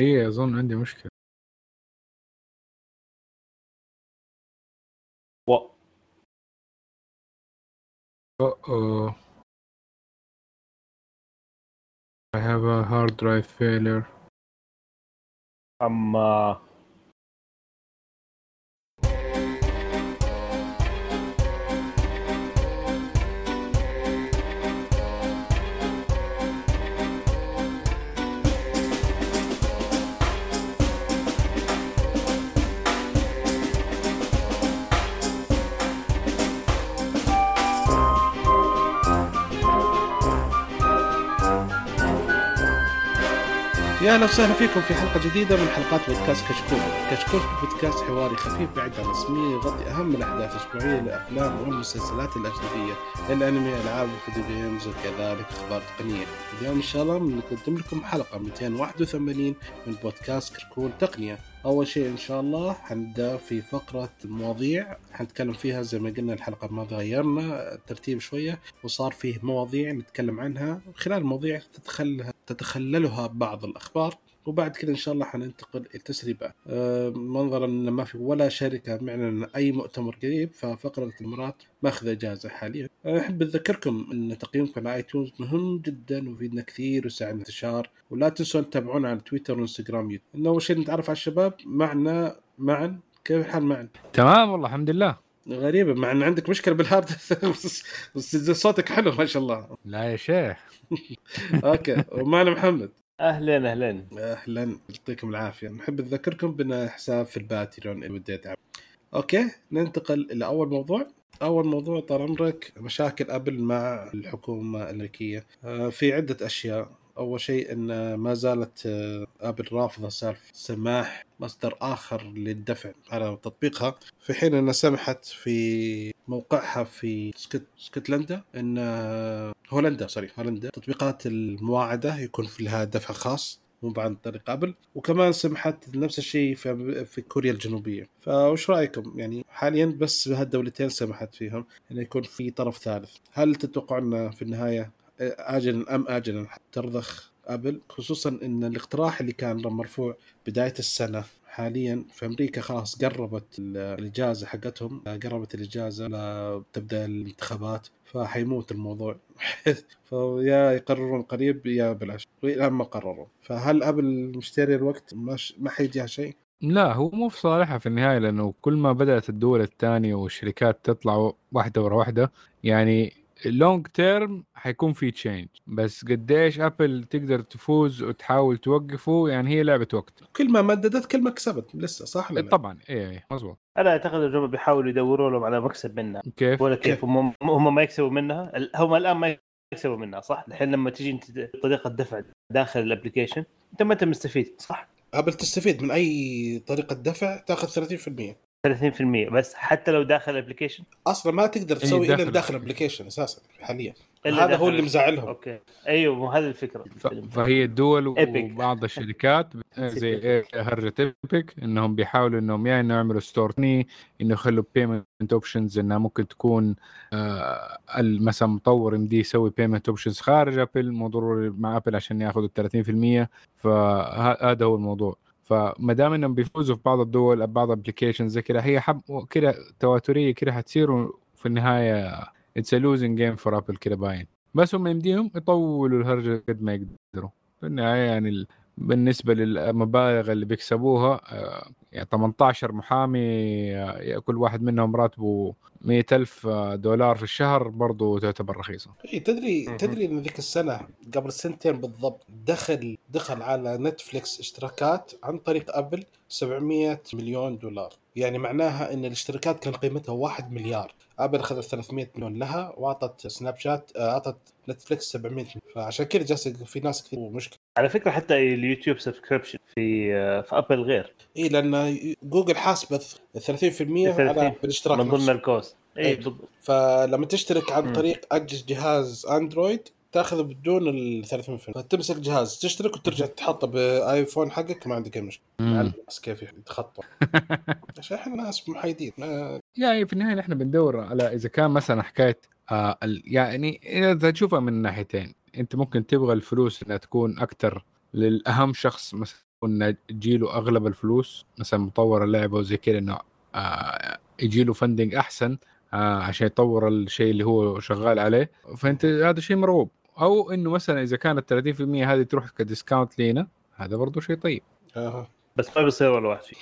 اي اظن عندي مشكله و oh oh I have a hard drive failure اما أهلا وسهلا فيكم في حلقة جديدة من حلقات بودكاست كشكول. كشكول بودكاست حواري خفيف بعيد عن الرسميه يغطي أهم الأحداث الأسبوعية للافلام والمسلسلات الأجنبية، الأنمي، ألعاب الفيديو جيمز وكذلك أخبار تقنية. اليوم إن شاء الله بنقدم لكم حلقة 281 من بودكاست كشكول تقنية. أول شيء إن شاء الله حنبدأ في فقرة المواضيع حنتكلم فيها زي ما قلنا الحلقة الماضية غيرنا الترتيب شوية وصار فيه مواضيع نتكلم عنها. خلال مواضيع تتخلها تتخللها بعض الأخبار. وبعد كذا إن شاء الله حننتقل إلى التسريبات أه نظرا ان ما في ولا شركة معلن أي مؤتمر قريب ففقرة المؤتمرات ماخذ إجازة حاليا. أحب اذكركم إن تقييمكم على iTunes مهم جدا ويفيدنا كثير ويساعد انتشار. ولا تنسوا تتابعونا على تويتر وإنستغرام يوتيوب. إنه أول شيء نتعرف على الشباب معنا معاذ. كيف الحال معاذ؟ تمام والله الحمد لله. غريبة مع إن عندك مشكلة بال hard. بس صوتك حلو ما شاء الله. لا يا شيخ. okay. ومعنا محمد. أهلين أهلين. أهلا. يعطيكم العافية. نحب نذكركم إن لنا حساب في ال Patreon اللي بديت okay ننتقل إلى أول موضوع. أول موضوع طال عمرك مشاكل أبل مع الحكومة الأمريكية. آه، في عدة أشياء. أول شيء إن ما زالت آه، ابل رافضه سالفة سماح مصدر آخر للدفع على تطبيقها في حين انها سمحت في موقعها في سكت سكتلندا إن آه، هولندا sorry هولندا تطبيقات المواعدة يكون في لها دفع خاص مو عن طريق آبل. وكمان سمحت نفس الشيء في في كوريا الجنوبية. فوش رأيكم؟ يعني حاليا بس بهالدولتين سمحت فيهم إنه يكون في طرف ثالث. هل تتوقعون في النهاية اجلا أم اجلا ترضخ أبل خصوصا إن الاقتراح اللي كان مرفوع بداية السنة حاليا في أمريكا خلاص قربت الإجازة حقتهم قربت الإجازة تبدأ الانتخابات فحيموت الموضوع. فيا يقررون قريب يا بلاش. والان ما قرروا. فهل أبل مشتري الوقت؟ ما حيجيها شيء؟ لا هو مو في صالحها في النهاية لأنه كل ما بدأت الدول الثانية والشركات تطلع واحدة ورا واحدة يعني ال long term حيكون في change بس قديش ابل تقدر تفوز وتحاول توقفه يعني هي لعبة وقت. كل ما مددت كل ما كسبت. لسه صح ولا طبعا اي اي مضبوط أنا أعتقد الجماعه بيحاولوا يدوروا لهم على مكسب منها. كيف؟ ولا كيف؟ هم هم ما يكسبوا منها. هم الآن ما يكسبوا منها صح؟ الحين لما تجي أنت طريقة دفع داخل ال application أنت ما أنت مستفيد صح؟ أبل تستفيد من أي طريقة دفع تأخذ 30% 30% بس حتى لو داخل ال application؟ أصلا ما تقدر تسوي إلا داخل ال application. أساسا حاليا. هذا هو اللي مزعلهم. okay. أيوه هذه الفكرة. فهي الدول وبعض الشركات زي هرجة Epic إنهم بيحاولوا إنهم يا إنه يعملوا store ثاني إنه يخلوا payment options إنها ممكن تكون آه مثلا مطور يمديه يسوي payment options خارج ابل مو ضروري مع ابل عشان ياخذوا 30% فهذا هو الموضوع. فما دام إنهم بيفوزوا في بعض الدول بعض ال applications زي كذا هي حب كذا تواترية كذا حتصير وفي النهاية it's losing game for Apple كذا باين. بس هم يمديهم يطولوا الهرجة قد ما يقدروا. في النهاية يعني بالنسبة للمبالغ اللي بيكسبوها آه، يعني 18 محامي آه، كل واحد منهم راتبه مئة ألف دولار في الشهر برضو تعتبر رخيصة. إيه تدري تدري إن ذيك السنة قبل سنتين بالضبط دخل دخل على نتفليكس اشتراكات عن طريق أبل 700 مليون دولار. يعني معناها إن الاشتراكات كان قيمتها 1 مليار. أبل أخذت 300 مليون لها وأعطت سناب شات آه، أعطت نتفلكس 700 مليون. فعشان كذا جالس في ناس كثير مشكلة. على فكرة حتى ال YouTube subscription في آه، في أبل غير. إي لأن جوجل حاسبه 30% على الاشتراك من ضمن الكوست. إي إيه. فلما تشترك عن طريق أجهزة جهاز أندرويد تاخذه بدون ال 30% فتمسك جهاز تشترك وترجع تحطه بآيفون حقك ما عندك أي مشكلة. بس كيف يتخطى. عشان إحنا ناس محايدين يعني في النهاية نحن بندور على إذا كان مثلا حكايه آه يعني إذا تشوفها من ناحيتين. أنت ممكن تبغى الفلوس إنها تكون أكثر للأهم شخص مثلا انه تجيله أغلب الفلوس مثلا مطور اللعبه وزي كذا إنه آه يجي له funding أحسن. آه عشان يطور الشيء اللي هو شغال عليه. فأنت هذا شيء مرغوب أو إنه مثلا إذا كانت 30% هذه تروح ك discount لينا هذا برضه شيء طيب. أها. بس ما بيصير ولا واحد فيه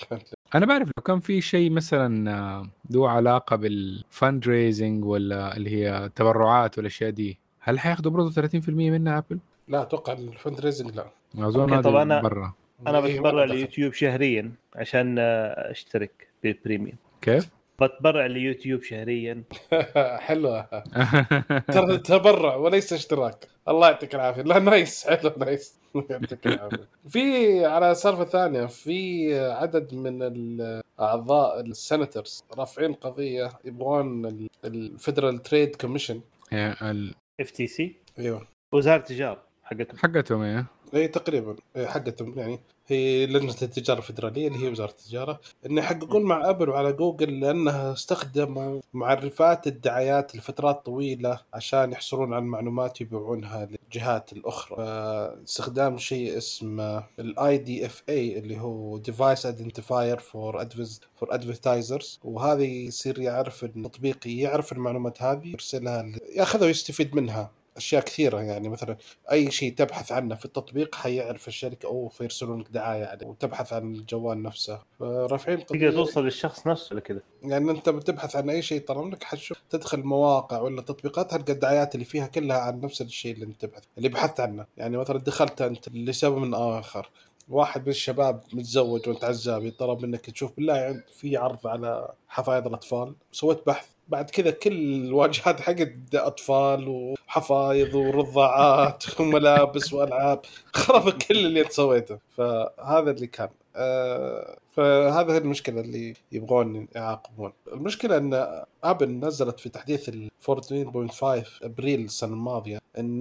أنا بعرف لو كان في شيء مثلا آه، ذو علاقة بال fundraising ولا اللي هي تبرعات والأشياء دي هل حياخذوا برضه 30% منها أبل؟ لا أتوقع ال fundraising لا. أظن هذا أنا- برا. أنا إيه، بتبرع ما دخل. ليوتيوب شهريا عشان آه، أشترك بال premium كيف؟ بتبرع ليوتيوب شهريا. حلوة. ترى تبرع وليس اشتراك. الله يعطيك العافية. لا nice. حلو nice. يعطيك العافية. في على سالفة ثانية في عدد من الأعضاء ال senators رافعين قضية يبغون ال Federal Trade Commission ال- FTC أيوه. وزارة التجارة حقتهم. حقتهم إيه. اي تقريبا. إيه، حقتهم. يعني هي لجنة التجارة الفدراليه اللي هي وزارة التجارة. إن يحققون مع أبل وعلى جوجل لأنها استخدموا معرفات الدعايات لفترات طويلة عشان يحصلون على المعلومات يبيعونها للجهات الأخرى. استخدام شيء اسمه ال IDFA اللي هو device identifier for for advertisers وهذا يصير يعرف التطبيق يعرف المعلومات هذه يرسلها ياخذها ويستفيد منها. أشياء كثيرة يعني مثلا أي شيء تبحث عنه في التطبيق حيعرف الشركة أو فيرسلون لك دعاية عليه وتبحث عن الجوال نفسه. فرافعين تقدر توصل للشخص نفسه ولا كذا يعني أنت بتبحث عن أي شيء ترى لك حتشوف تدخل مواقع ولا تطبيقات تلقى الدعايات اللي فيها كلها عن نفس الشيء اللي أنت تبحث اللي بحثت عنه. يعني مثلا دخلت أنت لسبب من آخر واحد من الشباب متزوج وأنت عزابي طلب منك تشوف بالله عند في عرض على حفايض الأطفال سويت بحث. بعد كذا كل الواجهات حقت أطفال وحفايض ورضاعات وملابس وألعاب خرب كل اللي سويته. فهذا اللي كان. فهذا هي المشكلة اللي يبغون يعاقبون. المشكلة إن أبل نزلت في تحديث ال 14.5 أبريل السنة الماضية إن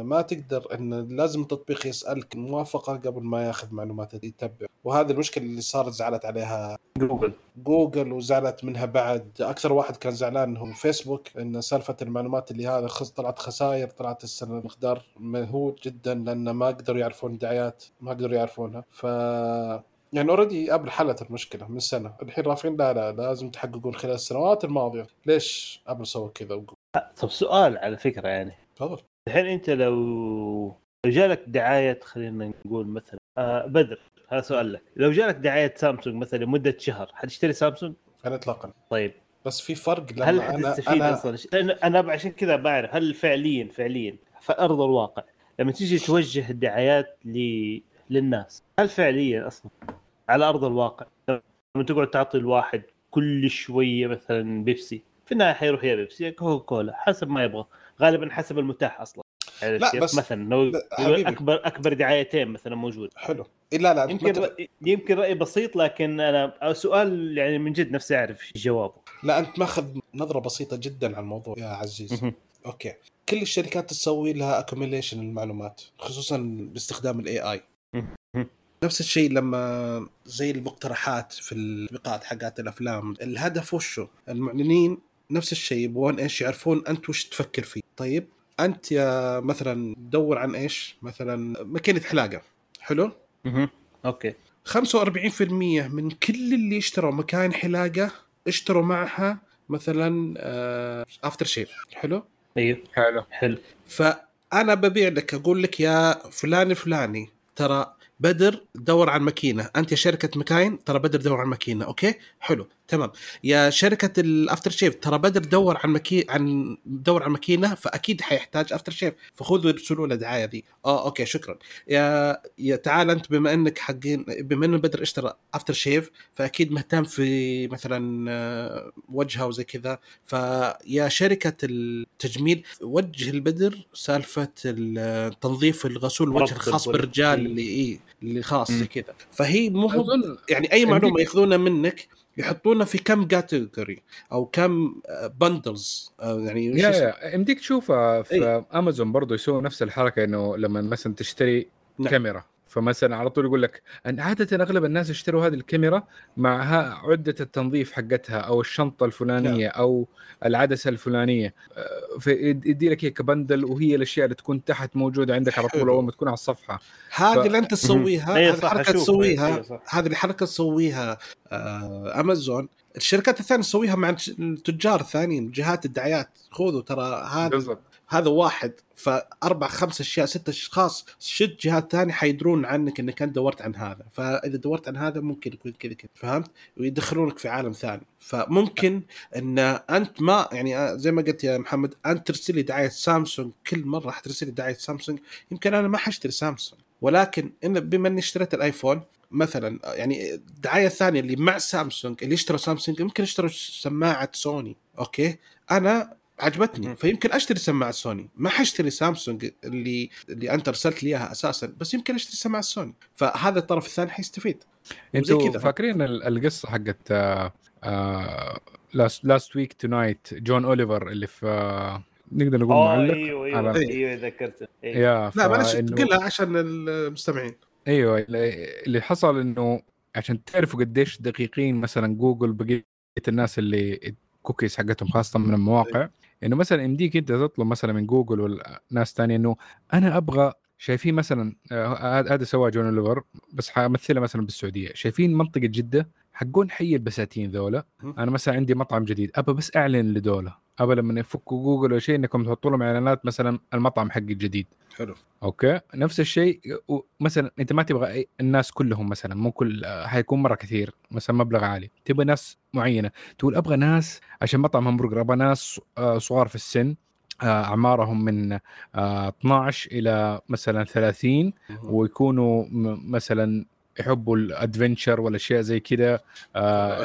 ما تقدر إن لازم التطبيق يسألك موافقة قبل ما ياخذ معلومات يتبع. وهذه المشكلة اللي صارت زعلت عليها جوجل. جوجل وزعلت منها بعد. أكثر واحد كان زعلان هو فيسبوك إن سالفة المعلومات اللي هذا خص طلعت خسائر طلعت السنة مقدار مهول جدا لأن ما قدروا يعرفون الدعايات ما قدروا يعرفونها. ف يعني already ابل حلت المشكلة من سنة. الحين رافعين لا لا لازم تحققون خلال السنوات الماضية. ليش ابل سوى كذا؟ وجو- طب سؤال على فكرة يعني. تفضل. الحين أنت لو لو جالك دعاية خلينا نقول مثلا آه بدر هذا سؤال لك. لو جالك دعاية سامسونج مثلا لمدة شهر حتشتري سامسونج؟ أنا اطلاقا طيب. بس في فرق لما هل أنا حتستفيد أنا أصلا؟ لأن أنا عشان كذا بعرف هل فعليا فعليا في ارض الواقع لما تيجي توجه الدعايات ل... للناس. هل فعليا أصلا على أرض الواقع لما تقعد تعطي الواحد كل شوية مثلا بيبسي؟ في النهاية حيروح يا بيبسي يا كوكا كولا حسب ما يبغى. غالبا حسب المتاح أصلا. عرفت لا،؟ بس- مثلا لو حبيبي. أكبر أكبر دعايتين مثلا موجود. حلو. لا لا يمكن رأي يمكن رأي بسيط لكن أنا سؤال يعني من جد نفسي أعرف جوابه. لا أنت ماخذ نظرة بسيطة جدا على الموضوع يا عزيز. okay. كل الشركات تسوي لها accumulation المعلومات خصوصا باستخدام ال AI. نفس الشيء لما زي المقترحات في التطبيقات حقات الأفلام. الهدف وشه المعلنين نفس الشيء يبغون إيش يعرفون أنت وش تفكر فيه. طيب أنت يا مثلا تدور عن إيش؟ مثلا ماكينه حلاقة. حلو؟ مهم. okay. 45% من كل اللي اشتروا مكاين حلاقة اشتروا معها مثلا aftershave حلو؟ أيوه. حلو. حلو. فأنا ببيع لك أقول لك يا فلان الفلاني ترى بدر دور عن ماكينة. أنت يا شركة مكاين ترى بدر دور عن ماكينة okay؟ حلو تمام. يا شركة ال aftershave ترى بدر دور عن مكي عن دور عن ماكينة فأكيد حيحتاج aftershave. فخذوا ارسلوا له دعاية ذي آه okay شكرا. يا يا تعال أنت بما إنك حقين بما انه بدر اشترى أفتر شيف فأكيد مهتم في مثلا آه، وجهه وزي كذا. فيا شركة التجميل وجه البدر سالفة ال- تنظيف الغسول الوجه الخاص. بالرجال. اللي إيه اللي خاص زي. كذا فهي مو يعني أي معلومة ياخذونها منك يحطونها في كم كاتيجوري أو كم بندلز يعني وش يا اسمه؟ يا يمديك تشوفها في امازون برضه يسووا نفس الحركة إنه لما مثلا تشتري نعم. كاميرا فمثلا على طول يقول لك أن عادة أغلب الناس يشتروا هذه الكاميرا مع عدة التنظيف حقتها أو الشنطة الفلانية نعم. أو العدسة الفلانية. آه، فيدي لك هي كبندل وهي الأشياء اللي تكون تحت موجودة عندك على طول أول ما تكون على الصفحة. هذه ف... اللي انت تسويها هذه الحركة تسويها. هذه الحركة تسويها امازون الشركات الثانية تسويها مع التجار الثانيين جهات الدعايات. خذوا ترى هذا بالضبط. هذا واحد فأربع خمس أشياء ست أشخاص ست جهات ثانية حيدرون عنك إنك أنت دورت عن هذا. فإذا دورت عن هذا ممكن يكون كذا كذا فهمت؟ ويدخلونك في عالم ثاني. فممكن إن أنت ما يعني زي ما قلت يا محمد أنت ترسل لي دعاية سامسونج كل مرة حترسل لي دعاية سامسونج يمكن أنا ما حاشتري سامسونج. ولكن إن بما إني اشتريت الآيفون مثلا يعني الدعايه الثانية اللي مع سامسونج اللي اشتروا سامسونج يمكن اشتروا سماعة سوني okay؟ أنا عجبتني. فيمكن أشتري سماعة سوني. ما حاشتري سامسونج اللي اللي أنت أرسلت لي إياها أساسا بس يمكن أشتري سماعة سوني. فهذا الطرف الثاني حيستفيد. أنتوا فاكرين القصة حقت Last Last Week Tonight جون أوليفر اللي في آه نقدر نقول معلق؟ أيوه أيوه على... أيوه ذكرته. أيوة. يا لا معلش قلها عشان المستمعين. أيوه اللي حصل إنه عشان تعرفوا قديش دقيقين مثلا جوجل بقية الناس اللي الكوكيز حقتهم خاصة من المواقع إنه مثلا يمديك أنت تطلب مثلا من جوجل ولا ناس ثانية إنه أنا أبغى شايفين مثلا آه، هذا سواه جون اوليفر بس حامثلها مثلا بالسعودية شايفين منطقة جدة؟ حقون حي البساتين ذولا. أنا مثلا عندي مطعم جديد أبى بس أعلن لذولا أبى لما يفكوا جوجل ولا شيء إنكم تحطوا لهم إعلانات مثلا المطعم حقي الجديد. حلو. okay؟ نفس الشيء مثلا أنت ما تبغى الناس كلهم مثلا مو كل حيكون مرة كثير مثلا مبلغ عالي. تبغى ناس معينة تقول أبغى ناس عشان مطعم همبرجر أبغى ناس آه، صغار في السن آه، أعمارهم من 12 آه، إلى مثلا 30 ويكونوا مثلا يحبوا ال adventure والاشياء زي كذا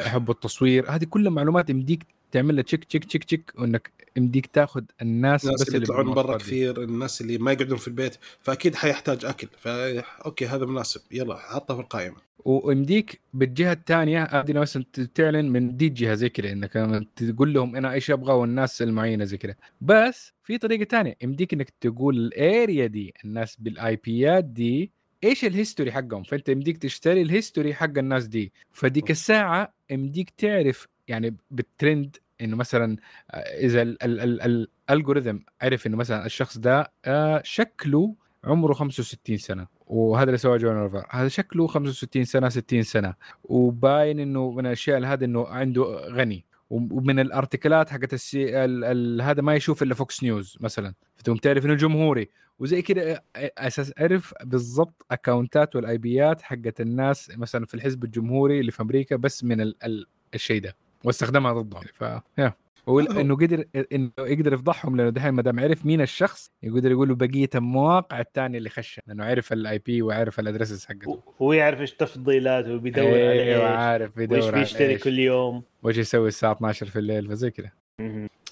يحبوا التصوير. هذه كلها معلومات يمديك تعمل له check check check check وانك يمديك تاخذ الناس, الناس بس اللي يطلعون برا كثير الناس اللي ما يقعدون في البيت فأكيد حيحتاج أكل. فا okay هذا مناسب. يلا حطه في القائمة. ويمديك بالجهة الثانية هذه مثلا تعلن من دي جهة زي كذا إنك تقول لهم أنا إيش أبغى والناس المعينة زي كذا بس في طريقة ثانية يمديك إنك تقول ال area دي الناس بال IP يات دي إيش ال history حقهم؟ فأنت يمديك تشتري ال history حق الناس دي. فديك الساعة يمديك تعرف يعني بالترند إنه مثلا آه، إذا ال algorithm عرف إنه مثلا الشخص ده آه، شكله عمره 65 سنة. وهذا اللي سواه John Oliver هذا شكله 65 سنة 60 سنة. وباين إنه من الأشياء هذا إنه عنده غني. ومن ال article ات حقت السي ال... ال... هذا ما يشوف إلا Fox News مثلا. فتقوم تعرف إنه جمهوري. وزي كذا أساس عرف بالضبط account ات وال IP يات حقت الناس مثلا في الحزب الجمهوري اللي في أمريكا بس من ال... ال... الشيء ده. واستخدمها ضدهم. ف yeah هو إنه قدر إنه يقدر يفضحهم لأنه دحين ما دام عرف مين الشخص يقدر يقول له بقية المواقع الثانية اللي خشها لأنه عرف ال IP وعرف ال addresses حقته. هو يعرف إيش تفضيلاته وبيدور أيوة على إيش عارف بيدور وايش بيشتري كل يوم. وإيش يسوي الساعة 12 في الليل فزي كذا.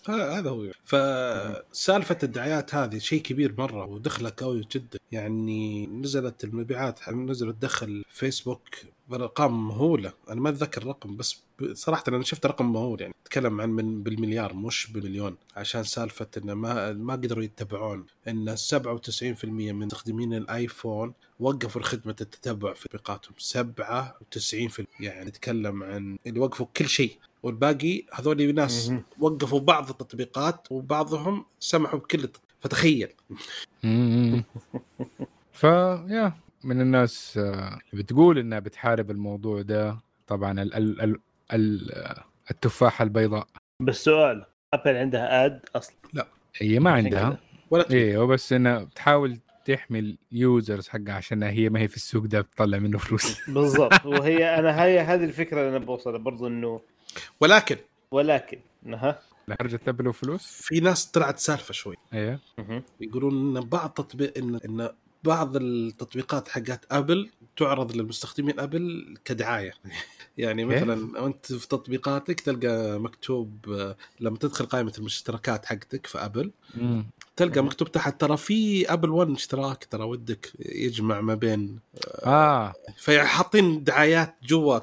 هذا هو. فسالفة الدعايات هذه شيء كبير مرة ودخله قوي جدا. يعني نزلت المبيعات نزلت دخل فيسبوك بأرقام مهولة. أنا ما أتذكر الرقم بس صراحة أنا شفت رقم مهول. يعني تكلم عن من بالمليار مش بالمليون عشان سالفة إنه ما ما قدروا يتبعون. إن 97% من مستخدمين الآيفون وقفوا خدمه التتبع في تطبيقاتهم 97% يعني نتكلم عن اللي وقفوا كل شيء. والباقي هذول ناس وقفوا بعض التطبيقات وبعضهم سمحوا بكل التطبيقات فتخيل. ف yeah من الناس آه، اللي بتقول إنها بتحارب الموضوع ده طبعا ال ال ال ال التفاحه البيضاء. بس سؤال Apple عندها ad أصلا؟ لا. هي ما عندها. ولا أيوه بس إنها بتحاول تحمي ال users حقها عشان هي ما هي في السوق ده بتطلع منه فلوس. بالضبط. وهي أنا هي هذه الفكرة اللي أنا بوصلها برضو إنه ولكن ولكن هالهرجة Apple وفلوس. في ناس طلعت سالفة شوي. إيه. يقولون إن بعض تطبيق ان إن بعض التطبيقات حقت Apple تعرض للمستخدمين Apple كدعاية. يعني مثلا أنت في تطبيقاتك تلقى مكتوب لما تدخل قائمة المشتركات حقتك في Apple تلقى مكتوب تحت ترى في Apple 1 اشتراك ترى ودك يجمع ما بين آه فحاطين دعايات جوا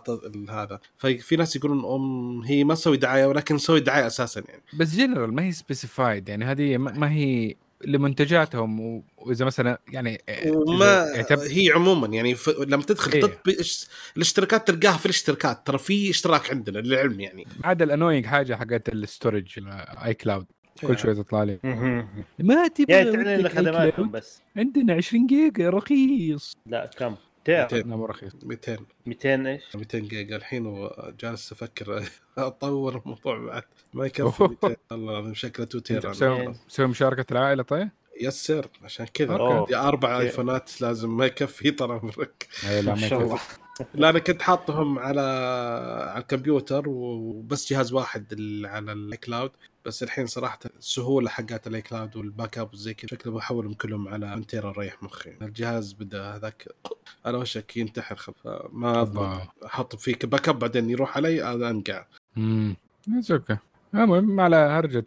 هذا. ففي ناس يقولون أم هي ما تسوي دعاية ولكن تسوي دعاية أساسا يعني. بس جنرال ما هي specified يعني هذه ما هي لمنتجاتهم وإذا مثلا يعني وما يعتبر... هي عموما يعني ف... لما تدخل إيه؟ تطبيق الاشتراكات تلقاها في الاشتراكات ترى في اشتراك عندنا للعلم يعني. عاد ال annoying حاجة حقت ال storage iCloud كل شوي تطلع لي. ما تبغى يعني تعلن خدماتهم بس. عندنا 20 جيجا رخيص. لا كم؟ 200 لا مو رخيص. 200 200 إيش؟ 200 جيجا. الحين وجالس أفكر أطور الموضوع بعد. ما يكفي 200 الله العظيم شكله 2 تيرا. مسوي مشاركة العائلة طيب؟ yes sir عشان كذا. عندي أربع آيفونات لازم ما يكفي طال عمرك لا ما يكفي. لا أنا كنت حاطهم على على الكمبيوتر وبس جهاز واحد على ال cloud بس الحين صراحة السهولة حقات ال iCloud وال backup وزي كذا شكله بحولهم كلهم على 1 تيرا ريح مخي. الجهاز بدا هذاك أنا وشك ينتحر خف ما أحط فيه backup بعدين يروح علي هذا أنقع. امم okay. المهم على هرجة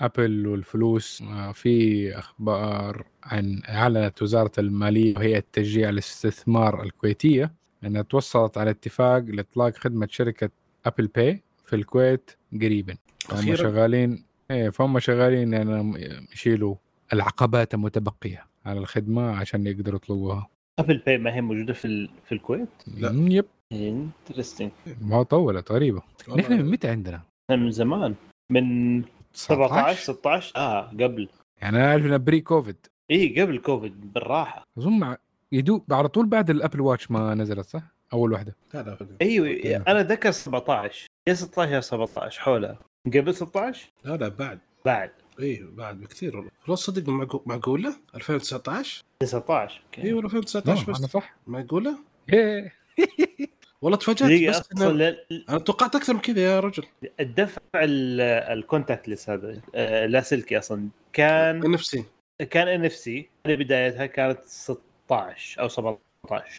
Apple والفلوس آه، في أخبار عن اعلنت وزارة المالية وهيئه تشجيع الاستثمار الكويتية انها توصلت على اتفاق لإطلاق خدمة شركة Apple Pay في الكويت. قريبا. هم شغالين إيه فهم شغالين انهم يشيلوا العقبات المتبقية على الخدمة عشان يقدروا يطلبوها. Apple Pay ما هي موجودة في في الكويت؟ لا. yep. interesting ما طولت غريبة. نحن من متى عندنا؟ من زمان. من 17 16 آه قبل. يعني أنا أعرف انه pre COVID إي قبل كوفيد بالراحة. أظن يدوب على طول بعد ال Apple Watch ما نزلت صح؟ أول واحدة. لا لا إيوه أنا ذكر 17 يا 16 يا 17 حولها قبل 16 لا لا بعد. بعد. اي بعد بكثير. والله والله صدق معقوله 2019 19 اي والله 2019 بس. أنا صح. معقوله؟ إيه. والله تفاجأت بس أنا... أنا توقعت أكثر من كذا يا رجل. الدفع ال contact هذا آه، لاسلكي أصلا. كان إن إف سي. كان إن إف سي. بدايتها كانت 16 أو 17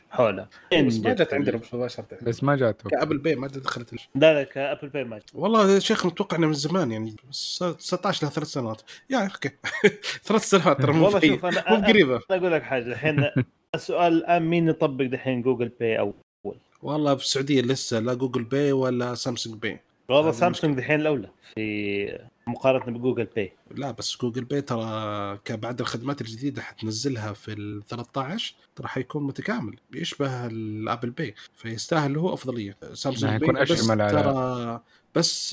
حولها. بس ما جت عندنا مباشره بس ما جات. كأبل باي ما دخلت لا لا ك Apple Pay ما جت. والله يا شيخ متوقع من زمان يعني 19 ل ثلاث سنوات. يعني okay ثلاث سنوات ترى والله شوف أنا مو قريبة. أقول لك حاجة الحين. السؤال الآن مين يطبق دحين Google Pay أول؟ والله في السعوديه لسه لا Google Pay ولا Samsung Pay والله سامسونج دحين الاولى في مقارنة ب Google Pay لا بس Google Pay ترى بعد الخدمات الجديدة حتنزلها في ال 13 ترى حيكون متكامل يشبه ال Apple Pay فيستاهل هو أفضلية. Samsung Pay بس ترى بس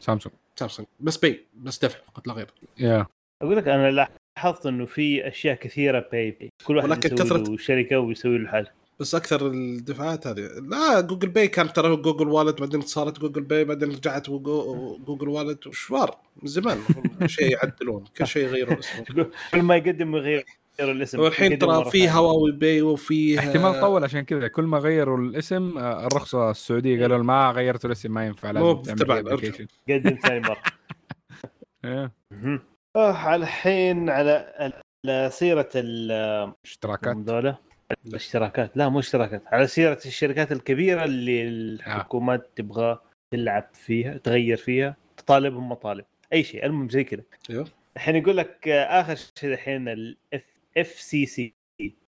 Samsung. Samsung. بس Pay بس دفع فقط لا غير. يا أقول لك أنا لاحظت إنه في أشياء كثيرة Pay Pay كل واحد يسوي كثرة... شركة ويسوي له حاجة. بس أكثر الدفعات هذه. لا Google Pay كان ترى Google Wallet بعدين صارت Google Pay بعدين رجعت Google Wallet وشوار من زمان. كل شيء يعدلون كل شيء يغيرون اسمه كل ما يقدم يغير الاسم. والحين ترى في Huawei Pay وفي احتمال طول عشان كذا. كل ما غيروا الاسم آه، الرخصة السعودية قالوا ما غيرتوا الاسم ما ينفع. لازم تبع قدم ثاني مرة. إيه. على الحين على سيرة الاشتراكات الاشتراكات. لا مو اشتراكات على سيرة الشركات الكبيرة اللي الحكومات آه. تبغى تلعب فيها تغير فيها تطالبهم مطالب. أي شيء المهم زي كذا. أيوه. الحين يقول لك آخر شيء الحين ال FCC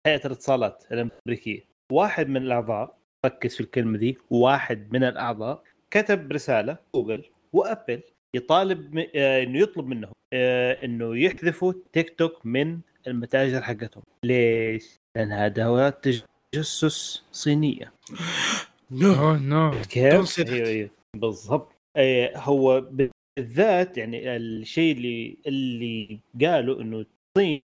هيئة الاتصالات الأمريكية. واحد من الأعضاء ركز في الكلمة دي واحد من الأعضاء كتب رسالة Google و Apple يطالب آه، إنه يطلب منهم آه، إنه يحذفوا تيك توك من المتاجر حقتهم. ليش؟ لأن هذا هو تجسس صينية. No. No. كيف؟ أيوه أيوه. بالضبط. هو بالذات يعني الشيء اللي اللي قالوا إنه الصين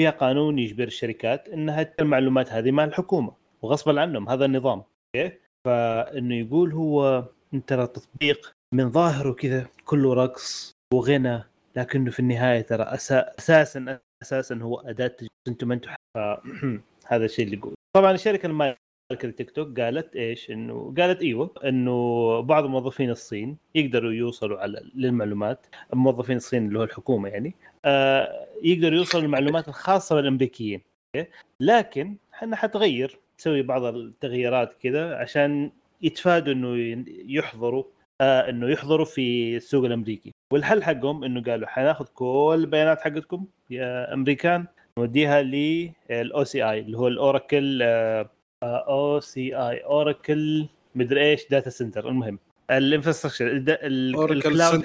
فيها قانون يجبر الشركات إنها المعلومات هذه مع الحكومة وغصبا عنهم. هذا النظام. أوكي؟ فإنه يقول هو أنت ترى تطبيق من ظاهره كذا كله رقص وغنى لكنه في النهاية ترى أساسا أساسا هو أداة أنتم ما أنتم هذا الشيء اللي يقول. طبعا الشركة المالكه التيك توك قالت إيش؟ إنه قالت إيوه إنه بعض موظفين الصين يقدروا يوصلوا على للمعلومات موظفين الصين اللي هو الحكومة يعني آه يقدروا يوصلوا للمعلومات الخاصة بالأمريكيين لكن إحنا حتغير تسوي بعض التغييرات كذا عشان يتفادوا إنه يحضروا آه إنه يحضروا في السوق الأمريكي. والحل حقهم إنه قالوا حناخذ كل البيانات حقتكم يا أمريكان نوديها لل OCI اللي هو ال Oracle OCI Oracle مدري إيش data center المهم ال infrastructure ال cloud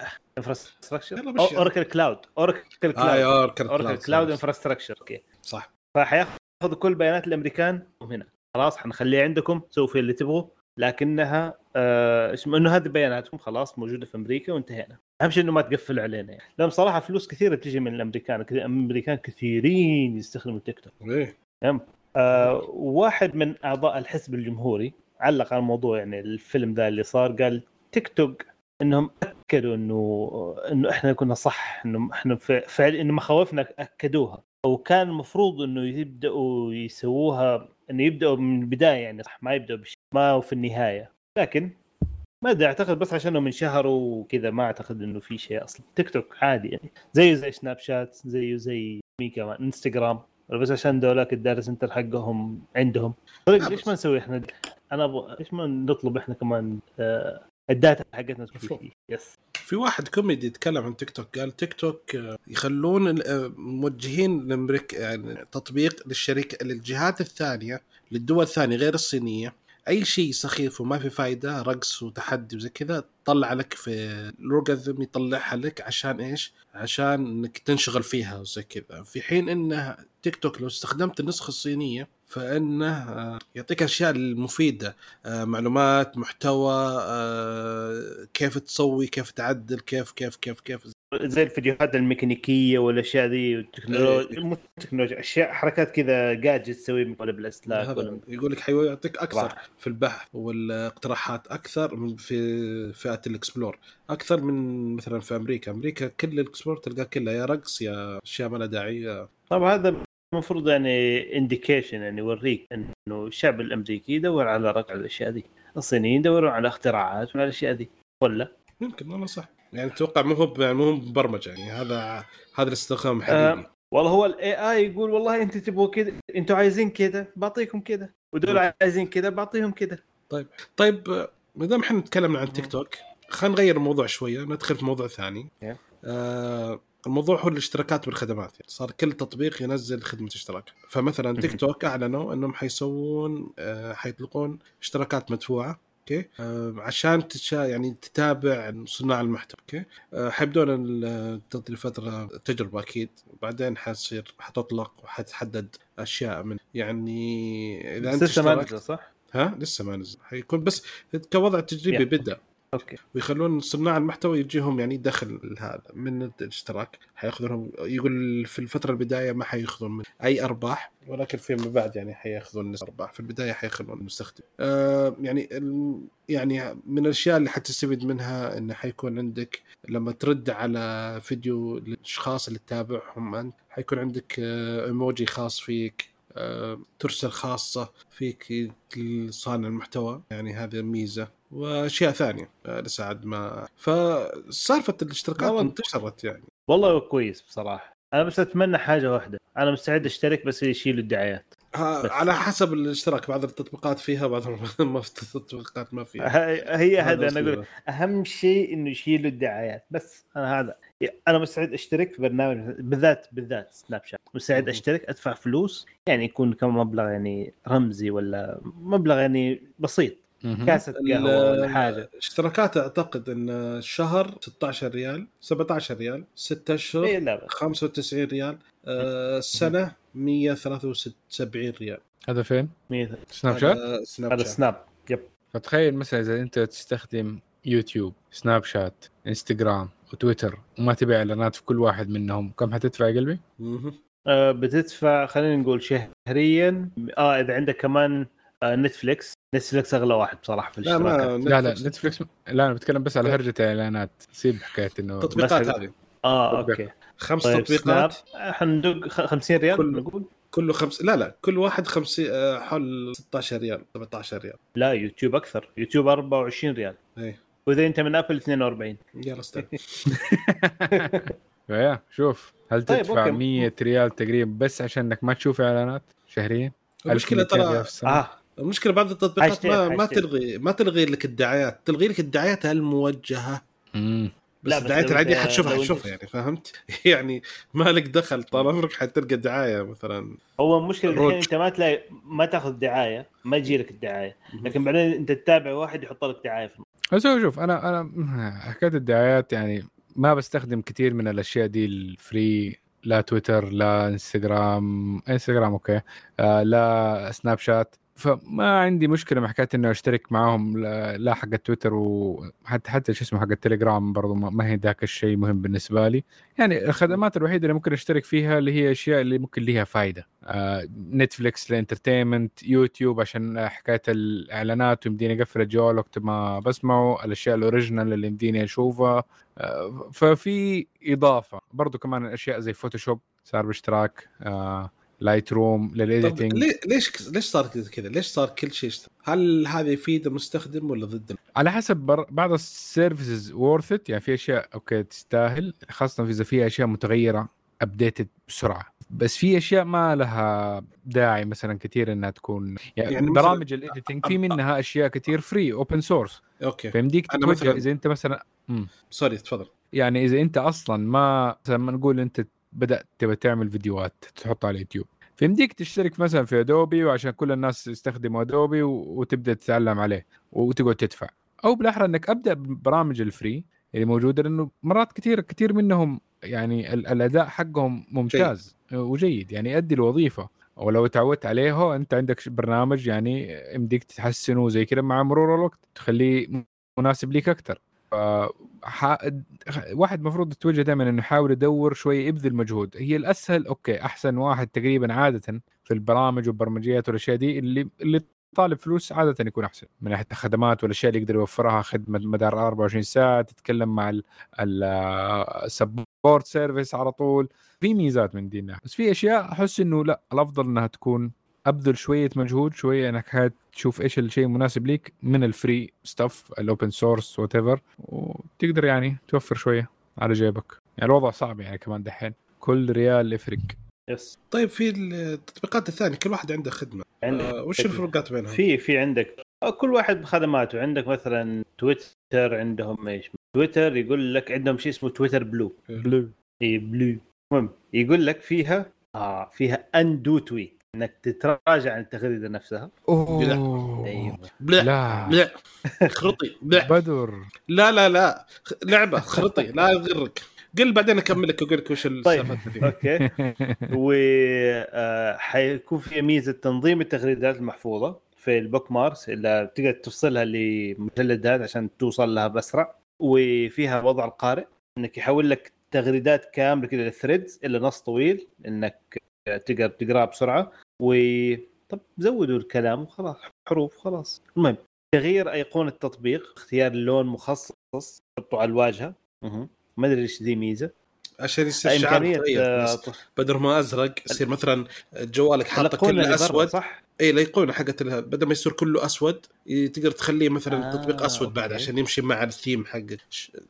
حق infrastructure Oracle Cloud Oracle Cloud آه Oracle Cloud Infrastructure okay. صح. فحياخذ كل بيانات الأمريكان هنا. خلاص حنخليها عندكم سووا فيها اللي تبغوا. لكنها آه إنه هذه بياناتكم خلاص موجودة في أمريكا وانتهينا. أهم شيء إنه ما تقفلوا علينا يعني. لأن صراحة فلوس كثيرة بتجي من الأمريكان الأمريكان كثيرين يستخدموا تيك توك. إيه. آه واحد من أعضاء الحزب الجمهوري علق على الموضوع يعني الفيلم ذا اللي صار قال تيك توك إنهم أكدوا إنه إنه إحنا كنا صح إنه إحنا فعل إنه مخاوفنا أكدوها. أو كان المفروض إنه يبدأوا يسووها إنه يبدأوا من البداية يعني صح ما يبدأوا بشيء ما في النهاية. لكن ما أدري أعتقد بس عشان من شهروا وكذا ما أعتقد إنه في شيء أصلا. تيك توك عادي يعني. زيه زي سناب شات زيه زي مين كمان إنستغرام. بس عشان دول ال data center حقهم عندهم. طيب ليش ما نسوي إحنا؟ أنا أبغى ليش ما نطلب إحنا كمان آه ال data حقتنا تكون فيه yes في واحد كوميدي يتكلم عن تيك توك. قال تيك توك آه، يخلون آه، موجهين لأمريكا يعني تطبيق للشركة للجهات الثانية للدول الثانية غير الصينية. أي شيء سخيف وما في فايدة رقص وتحدي وزي كذا طلع لك في ال algorithm يطلعها لك عشان إيش؟ عشان إنك تنشغل فيها وزي كذا في حين إنه تيك توك لو استخدمت النسخة الصينية فإنه آه، يعطيك أشياء المفيدة آه، معلومات محتوى آه، كيف تسوي كيف تعدل كيف كيف كيف كيف زي الفيديوهات الميكانيكية والأشياء ذي والتكنولوجيا مو تكنولوجيا أشياء حركات كذا جادجت تسوي ولا بالاستلاك ولا يقول لك حيعطيك أكثر راح. في البحث والاقتراحات أكثر من في فئة الإكسبلور أكثر من مثلا في أمريكا أمريكا كل ال explore تلقاه كلها يا رقص يا أشياء ما لها داعي طبعا هذا المفروض يعني indication يعني يوريك إنه الشعب الأمريكي يدور على رقع الأشياء دي الصينيين يدورون على اختراعات وعلى الأشياء دي ولا؟ يمكن والله صح يعني أتوقع مو هو مو هو مبرمجه يعني هذا هذا الاستخدام حقيقي. أه والله هو ال AI يقول والله أنت تبغوا كذا أنتم عايزين كذا بعطيكم كذا. ودول عايزين كذا بعطيهم كذا. طيب. طيب ما دام إحنا نتكلم عن تيك توك خلينا نغير الموضوع شوية ندخل في موضوع ثاني. آه الموضوع هو الاشتراكات بالخدمات يعني صار كل تطبيق ينزل خدمة اشتراك. فمثلا تيك توك أعلنوا إنهم حيسوون آه حيطلقون اشتراكات مدفوعة. Okay? آه عشان تشا يعني تتابع صناع المحتوى Okay? آه حيبدون تقضي فتره تجربة أكيد. وبعدين حتصير حتطلق وحتحدد أشياء من يعني إذا أنت لسه ما نزل صح؟ ها؟ لسه ما نزل. حيكون بس كوضع تجريبي بدأ. أوكي. ويخلون صناع المحتوى يجيهم يعني دخل هذا من الاشتراك حياخذونهم يقول في الفترة البداية ما حياخذون من أي أرباح ولكن فيما بعد يعني حياخذون أرباح. في البداية حيخلون المستخدم آه يعني يعني من الأشياء اللي حتستفيد منها انه حيكون عندك لما ترد على فيديو للأشخاص اللي تتابعهم أنت حيكون عندك آه إيموجي خاص فيك آه ترسل خاصة فيك لصانع المحتوى. يعني هذه ميزة. وأشياء ثانية لسه عاد ما فسالفة الاشتراكات انتشرت يعني. والله كويس بصراحة. أنا بس أتمنى حاجة واحدة. أنا مستعد أشترك بس يشيلوا الدعايات. على حسب الاشتراك بعض التطبيقات فيها بعض ما في التطبيقات ما فيها. هي هذا أنا أقول. أهم شيء إنه يشيلوا الدعايات. بس أنا هذا. أنا مستعد أشترك في برنامج بالذات بالذات سناب شات مستعد أشترك أدفع فلوس. يعني يكون كم مبلغ يعني رمزي ولا مبلغ يعني بسيط. كاسة قهوة ولا حاجة. اشتراكات أعتقد إن الشهر 16 ريال 17 ريال 6 أشهر إيه 95 ريال. آه السنة 173 ريال. هذا فين؟ Snapchat؟ Snap هذا Snap. Yep. فتخيل مثلا إذا أنت تستخدم YouTube Snapchat Instagram و Twitter وما تبيع إعلانات في كل واحد منهم كم حتدفع قلبي؟ آه بتدفع خلينا نقول شهريا. آه إذا عندك كمان آه Netflix Netflix أغلى واحد بصراحة في الاشتراكات. لا, لا لا Netflix لا أنا بتكلم بس على هرجة اعلانات سيب حكاية إنه تطبيقات هذه. آه okay. خمس طيب تطبيقات. حندق 50 ريال كل... نقول؟ كله خمس لا لا كل واحد 50 آه، حول 16 ريال 17 ريال. لا يوتيوب أكثر. يوتيوب 24 ريال. اي وإذا أنت من Apple 42 يلا استنى. يا شوف هل طيب تدفع طيب 100 ريال تقريبا بس عشان إنك ما تشوف إعلانات شهريا؟ المشكلة ترى آه. المشكلة بعض التطبيقات ما, ما تلغي ما تلغي لك الدعايات. تلغي لك الدعايات الموجهة. امم بس الدعايات العادية حتشوفها حتشوفها يعني فهمت؟ يعني ما لك دخل طال عمرك حتلقى الدعايه مثلا. هو المشكلة الحين أنت ما تلاقي ما تأخذ دعاية ما يجي لك الدعاية. لكن بعدين أنت تتابع واحد يحط لك دعاية في بس شوف أنا أنا حكايه الدعايات يعني ما بستخدم كثير من الأشياء دي الفري لا تويتر لا Instagram. Instagram okay. آه لا Snapchat. فما عندي مشكلة مع حكاية انه أشترك معاهم. لا حق تويتر وحتى حتى شو اسمه حق التليجرام برضو ما هي ذاك الشيء مهم بالنسبة لي. يعني الخدمات الوحيدة اللي ممكن أشترك فيها اللي هي أشياء اللي ممكن ليها فائده آه Netflix لل entertainment YouTube عشان حكاية الإعلانات ويمديني أقفل الجوال وقت ما بسمعه الأشياء ال original اللي يمديني أشوفها. آه ففي إضافة برضو كمان أشياء زي Photoshop صار باشتراك. آه Lightroom لل editing ليش ليش صار كذا؟ ليش صار كل شيء هل هذا يفيد المستخدم ولا ضده؟ على حسب بر... بعض ال services worth يعني في أشياء okay تستاهل. خاصة إذا في أشياء متغيرة updated بسرعة. بس في أشياء ما لها داعي مثلا كثير إنها تكون. يعني, يعني برامج ال editing في منها أشياء كثير free open source okay. فيمديك تتوجه إذا أنت مثلا sorry تفضل. يعني إذا أنت أصلا ما مثلا نقول أنت بدأت تبى تعمل فيديوهات تحطها على اليوتيوب. فيمديك تشترك مثلا في Adobe وعشان كل الناس يستخدموا ادوبي وتبدأ تتعلم عليه وتقعد تدفع. أو بالأحرى إنك أبدأ ببرامج ال free اللي موجودة لأنه مرات كثير كثير منهم يعني الأداء حقهم ممتاز جيد. وجيد. يعني يؤدي الوظيفه ولو تعودت عليه أنت عندك برنامج يعني يمديك تحسنه زي كذا مع مرور الوقت تخليه مناسب ليك أكثر واحد المفروض يتوجه دائما إنه يحاول يدور شوي يبذل مجهود. هي الأسهل okay أحسن واحد تقريبا عاده في البرامج والبرمجيات والأشياء دي اللي اللي طالب فلوس عاده يكون أحسن من ناحية الخدمات والأشياء اللي يقدر يوفرها خدمه مدار 24 ساعة تتكلم مع ال support service على طول. في ميزات من دي الناحيه بس في أشياء أحس إنه لا الأفضل إنها تكون أبذل شوية مجهود شوية إنك تشوف إيش الشيء المناسب ليك من ال free stuff ال open source whatever وتقدر يعني توفر شوية على جيبك. يعني الوضع صعب يعني كمان دحين. كل ريال يفرق. yes طيب في التطبيقات الثانية كل واحد عنده خدمة. عندك آه وش الفروقات بينهم؟ في في عندك كل واحد بخدماته. عندك مثلا تويتر عندهم إيش؟ تويتر يقول لك عندهم شيء اسمه Twitter Blue. Blue. اي Blue. المهم يقول لك فيها آه فيها undo tweet إنك تتراجع عن التغريدة نفسها. أوه. أيوه بلا. لا. بلا. خرطي. بلا. بدر. لا لا لا. لعبة. خرطي. لا يغرك قل بعدين اكمل لك واقول لك وش طيب. okay. و آه، حيكون في ميزة تنظيم التغريدات المحفوظة في ال bookmarks اللي تقدر تفصلها لمجلدات عشان توصل لها بأسرع. وفيها وضع القارئ. إنك يحول لك تغريدات كاملة كذا لل threads إلى نص طويل. إنك تقدر تقراه بسرعة. و طب زودوا الكلام وخلاص حروف خلاص. المهم تغيير أيقونة التطبيق اختيار لون مخصص تحطه على الواجهة. ما أدري إيش ذي ميزة. عشان يصير شعار آه بدل ما أزرق يصير مثلا جوالك حاطه كله أسود. صح؟ اي الأيقونة حقت بدل ما يصير كله أسود تقدر تخليه مثلا آه التطبيق أسود بعد عشان يمشي مع الثيم حقك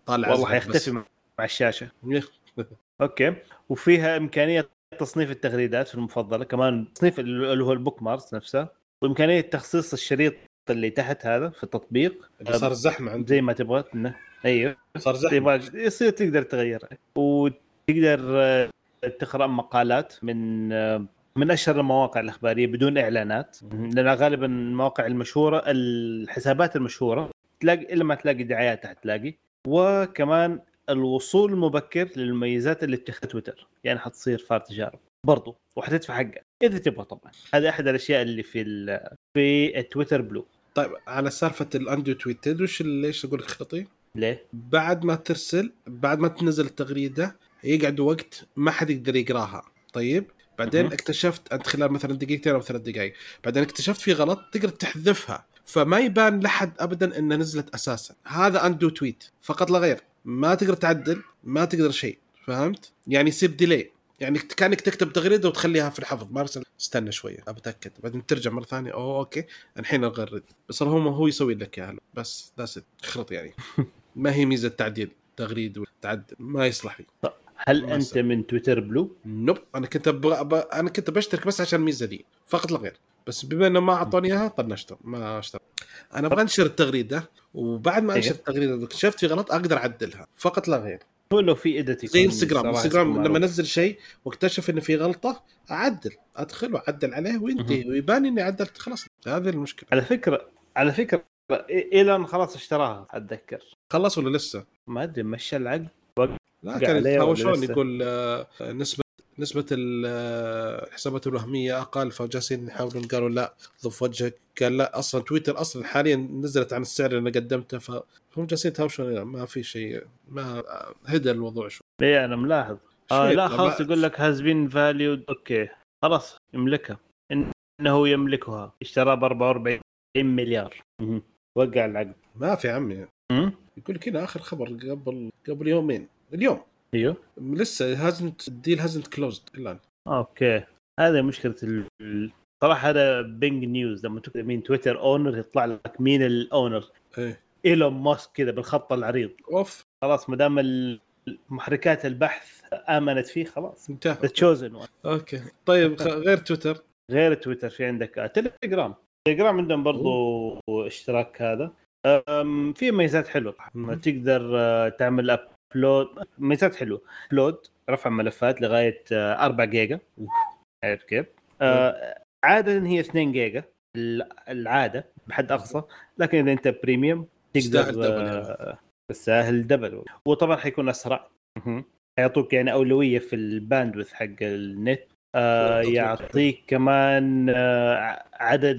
طالع والله حيختفي مع الشاشة. أوكي. وفيها إمكانية تصنيف التغريدات المفضلة كمان تصنيف اللي هو البوك مارس نفسه وإمكانية تخصيص الشريط اللي تحت هذا في التطبيق اللي صار زحمة عندي زي ما تبغى إنه أيوه. صار زحمة. يصير تقدر تغيره وتقدر آه، تقرأ مقالات من آه، من أشهر المواقع الإخبارية بدون إعلانات. لأن غالبا المواقع المشهورة الحسابات المشهورة تلاقي إلا ما تلاقي دعايات تحت تلاقي. وكمان الوصول المبكر للمميزات اللي بتاخ تويتر. يعني حتصير فار تجارب. برضو وحتدفع حقها إذا تبغى طبعا. هذا أحد الأشياء اللي في في Twitter Blue. طيب على سالفة ال undo tweet وش ليش أقول لك خرطي؟ ليه؟ بعد ما ترسل بعد ما تنزل التغريدة يقعد وقت ما حد يقدر يقراها. طيب؟ بعدين م- اكتشفت أنت خلال مثلا دقيقتين أو ثلاث دقائق بعدين اكتشفت في غلط تقدر تحذفها. فما يبان لحد ابدا إنها نزلت أساسا. هذا undo tweet فقط لا غير. ما تقدر تعدل ما تقدر شيء فهمت؟ يعني يصير delay يعني كأنك تكتب تغريدة وتخليها في الحفظ. ما ارسل استنى شوية اتاكد بعدين ترجع مرة ثانية. أوه okay. الحين اغرد بس هو هو يسوي لك اياها بس that's خرط يعني. ما هي ميزة تعديل تغريد وتعدل. ما يصلح لي. هل أنت من Twitter Blue؟ nope أنا كنت أبغى أنا كنت بشترك بس عشان الميزه دي فقط لا غير. بس بما إنه ما أعطوني إياها طنشته ما اشترك أنا أبغى انشر التغريدة وبعد ما أنشر التغريدة اكتشفت في غلط أقدر أعدلها فقط لا غير. هو لو في اديتنج زي إنستغرام إنستغرام لما أنزل شيء واكتشف إنه في غلطة أعدل أدخل وأعدل عليه وينتهي. ويبان إني عدلت خلاص. هذه المشكلة. على فكرة على فكرة إيلون خلاص اشتراها أتذكر. خلص ولا لسه؟ ما أدري مشى العقد لا كان يتهاوشون يقول آه، نسبة نسبة الحسابات الوهمية أقل فجالسين يحاولون قالوا لا ضف وجهك. قال لا أصلا تويتر أصلا حاليا نزلت عن السعر اللي قدمته فهم جالسين يتهاوشون ما في شيء ما هدى الموضوع شوي. اي أنا ملاحظ. آه لا خلاص يقول لك هاز بين فاليود أوكي. خلاص يملكها. إنه يملكها. اشترى ب 44 مليار. وقع العقد. ما في عمي. يقول لك هنا آخر خبر قبل قبل يومين. اليوم. إيوه. لسه هازنت الديل هازنت كلوزد الآن. أوكي. هذا مشكلة ال... صراحة هذا بينج نيوز لما تكتب مين تويتر اونر يطلع لك مين الاونر إيه. إيلون ماسك كذا بالخط العريض. أوف. خلاص ما دام محركات البحث آمنت فيه خلاص. انتهى. chosen okay. طيب غير تويتر غير تويتر في عندك تليجرام تليجرام عندهم برضو اشتراك هذا. في ميزات حلوة. تقدر آه، تعمل upload ميزات حلوة. upload رفع ملفات لغاية 4 آه، جيجا. عارف كيف؟ آه عادة هي 2 جيجا العادة بحد أقصى. لكن إذا أنت premium تقدر آه تستاهل double وطبعا حيكون أسرع. حيعطوك يعني أولوية في ال bandwidth حق النت. آه يعطيك كمان آه عدد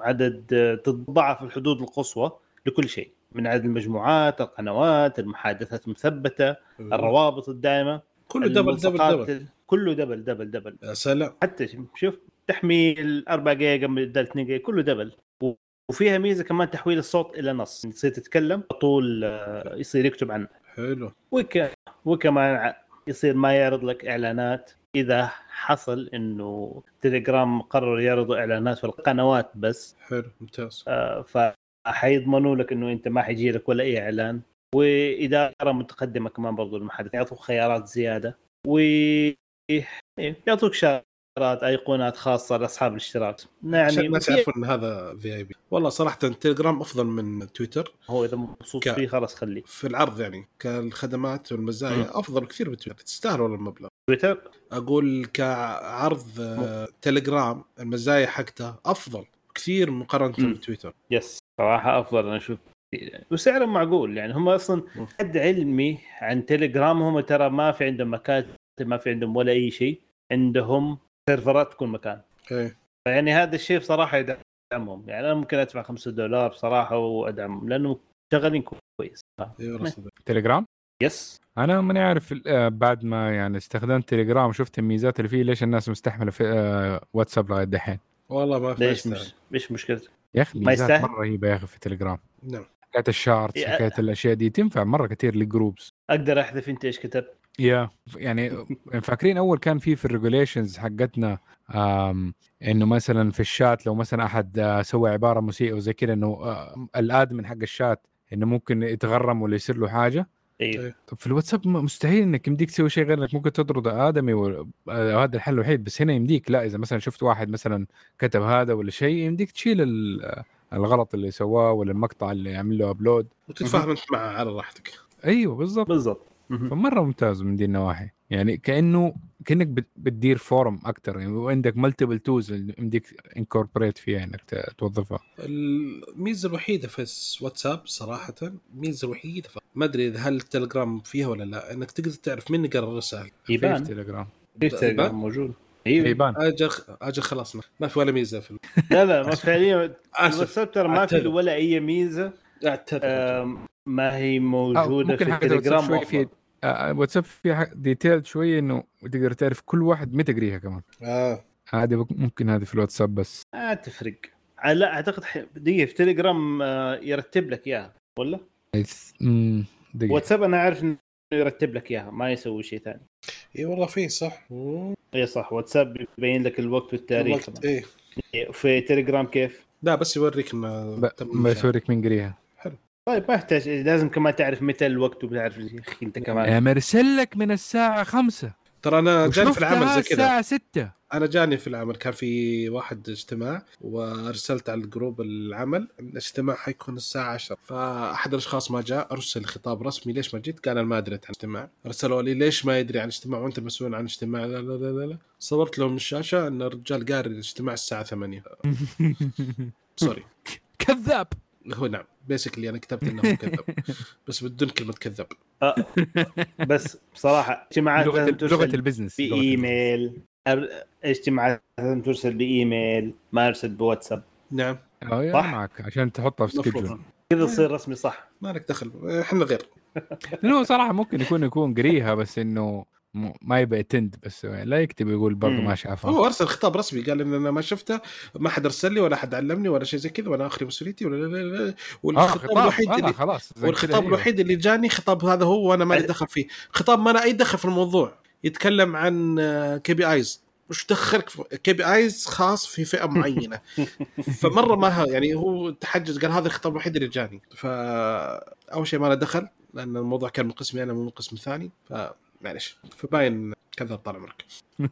عدد تضاعف الحدود القصوى لكل شيء. من عدد المجموعات القنوات المحادثات المثبتة الروابط الدائمة كله double double double. كله double double double. يا سلام. حتى شوف تحميل 4 جيجا بدل 2 جيجا كله double. وفيها ميزة كمان تحويل الصوت إلى نص. تصير تتكلم طول آه، يصير يكتب عنه. حلو. وك... وكمان يصير ما يعرض لك إعلانات. إذا حصل إنه تليجرام قرر يعرضوا إعلانات في القنوات بس حلو ممتاز. آه فحيضمنوا لك إنه أنت ما حيجي لك ولا أي إعلان. وإدارة متقدمة كمان برضو المحادث يعطوك خيارات زيادة. و يعطوك شارات أيقونات خاصة لأصحاب الاشتراك. يعني الناس يعرفون إن هذا في VIP والله صراحة تليجرام أفضل من تويتر هو إذا مبسوط ك... فيه خلاص خليه. في العرض يعني كالخدمات والمزايا أفضل كثير بتويتر تستاهل والله المبلغ. تويتر أقول كعرض آه، تليجرام المزايا حقته أفضل كثير مقارنة بتويتر yes صراحة أفضل أنا أشوف. وسعره معقول يعني هم أصلا حد علمي عن تليجرام هم ترى ما في عندهم مكاتب ما في عندهم ولا أي شيء عندهم سيرفرات كل مكان. إيه. يعني هذا الشيء بصراحة يدعمهم. يعني أنا ممكن أدفع 5 دولار بصراحة وأدعمهم لأنه شغالين كويس. تليجرام؟ يس. أنا ماني عارف آه، بعد ما يعني استخدمت تليجرام وشفت الميزات اللي فيه ليش الناس مستحملة في آه، واتساب لغاية دحين؟ والله ما في ليش مش مش مشكلته يا أخي ميزات مرة رهيبه يا أخي في تليجرام نعم. حكاية ال chats حكاية الأشياء دي تنفع مرة كثير ل groups أقدر أحذف أنت إيش كتبت؟ يا يعني فاكرين أول كان في في ال regulations حقتنا إنه مثلا في الشات لو مثلا أحد آه، سوى عبارة مسيئة وزي كذا إنه آه، ال admin حق الشات إنه ممكن يتغرم ولا يصير له حاجة أيوه في الواتساب مستحيل إنك يمديك تسوي شيء غير إنك ممكن تطرد آدمي وهذا الحل الوحيد. بس هنا يمديك. لا إذا مثلا شفت واحد مثلا كتب هذا ولا شيء يمديك تشيل الغلط اللي سواه ولا المقطع اللي عمل له upload وتتفاهم أنت معه على راحتك. أيوه بالضبط. بالضبط. فمرة ممتاز من دي النواحي. يعني كأنه كأنك بتدير forum أكثر يعني وعندك multiple tools يمديك incorporate فيها إنك توظفها. الميزة الوحيدة في واتساب صراحة الميزه الوحيدة ما أدري هل التليجرام فيها ولا لا إنك تقدر تعرف مين قرأ الرسائل يبان. في تليجرام في تليجرام موجود. أيوه. يبان. أجل أجل خلاص ما في ولا ميزة في لا لا ما فعليا الواتساب ترى ما في ولا أي ميزة. ما هي موجودة في التليجرام في واتساب فيها ديتيل شوية إنه تقدر تعرف كل واحد متى قريها كمان. آه. هذه ممكن هذه في الواتساب بس. ما آه تفرق لا أعتقد دقيقة في تليجرام آه يرتب لك إياها ولا؟ دقيقة. واتساب أنا عارف إنه يرتب لك إياها ما يسوي شيء ثاني. إي والله في صح. إي صح واتساب يبين لك الوقت والتاريخ الوقت إيه في تليجرام كيف؟ لا بس يوريك إنه بس يوريك من قريها. طيب ما يحتاج لازم كمان تعرف متى الوقت وبتعرف أخي أنت كمان. مرسل لك من الساعة 5 ترى أنا جاني في العمل زي كذا. الساعة 6 أنا جاني في العمل كان في واحد اجتماع وأرسلت على الجروب العمل الاجتماع حيكون الساعة 10 فأحد الأشخاص ما جاء أرسل خطاب رسمي ليش ما جيت؟ قال أنا ما دريت عن الاجتماع. أرسلوا لي ليش ما يدري عن الاجتماع؟ وانت مسؤول عن الاجتماع. لا لا لا لا, لا. صورت لهم الشاشة إن الرجال قاري الاجتماع الساعة 8 sorry كذاب. هو نعم. basically أنا كتبت إنه كذب. بس بدون كلمة كذب. أه بس بصراحة اجتماعات لغة لغة ال business لغة بايميل اجتماعات لازم ترسل بإيميل ما أرسل بواتساب. نعم. آه، صح؟ معك عشان تحطها في. schedule كذا تصير رسمي صح. ما لك دخل. إحنا غير. لأنه صراحة ممكن يكون يكون قريها بس إنه ما يبقى attend بس لا يكتب يقول برضه. ما شافها هو أرسل خطاب رسمي قال إن أنا ما شفته ما حد أرسل لي ولا حد علمني ولا شيء زي كذا وأنا اخلي مسؤوليتي ولا لا لا لا آه والخطاب خطاب الوحيد آه اللي خلاص والخطاب أيوه. الوحيد اللي جاني خطاب هذا هو وأنا ما لي دخل فيه. خطاب ما أنا أي دخل في الموضوع يتكلم عن KPIs. وش دخلك KPIs خاص في فئة معينة. فمرة ما ها يعني هو تحجج قال هذا الخطاب الوحيد اللي جاني. فأول شيء ما له دخل لأن الموضوع كان من قسمي أنا مو من قسم ثاني. فمعلش فباين كذا طال عمرك.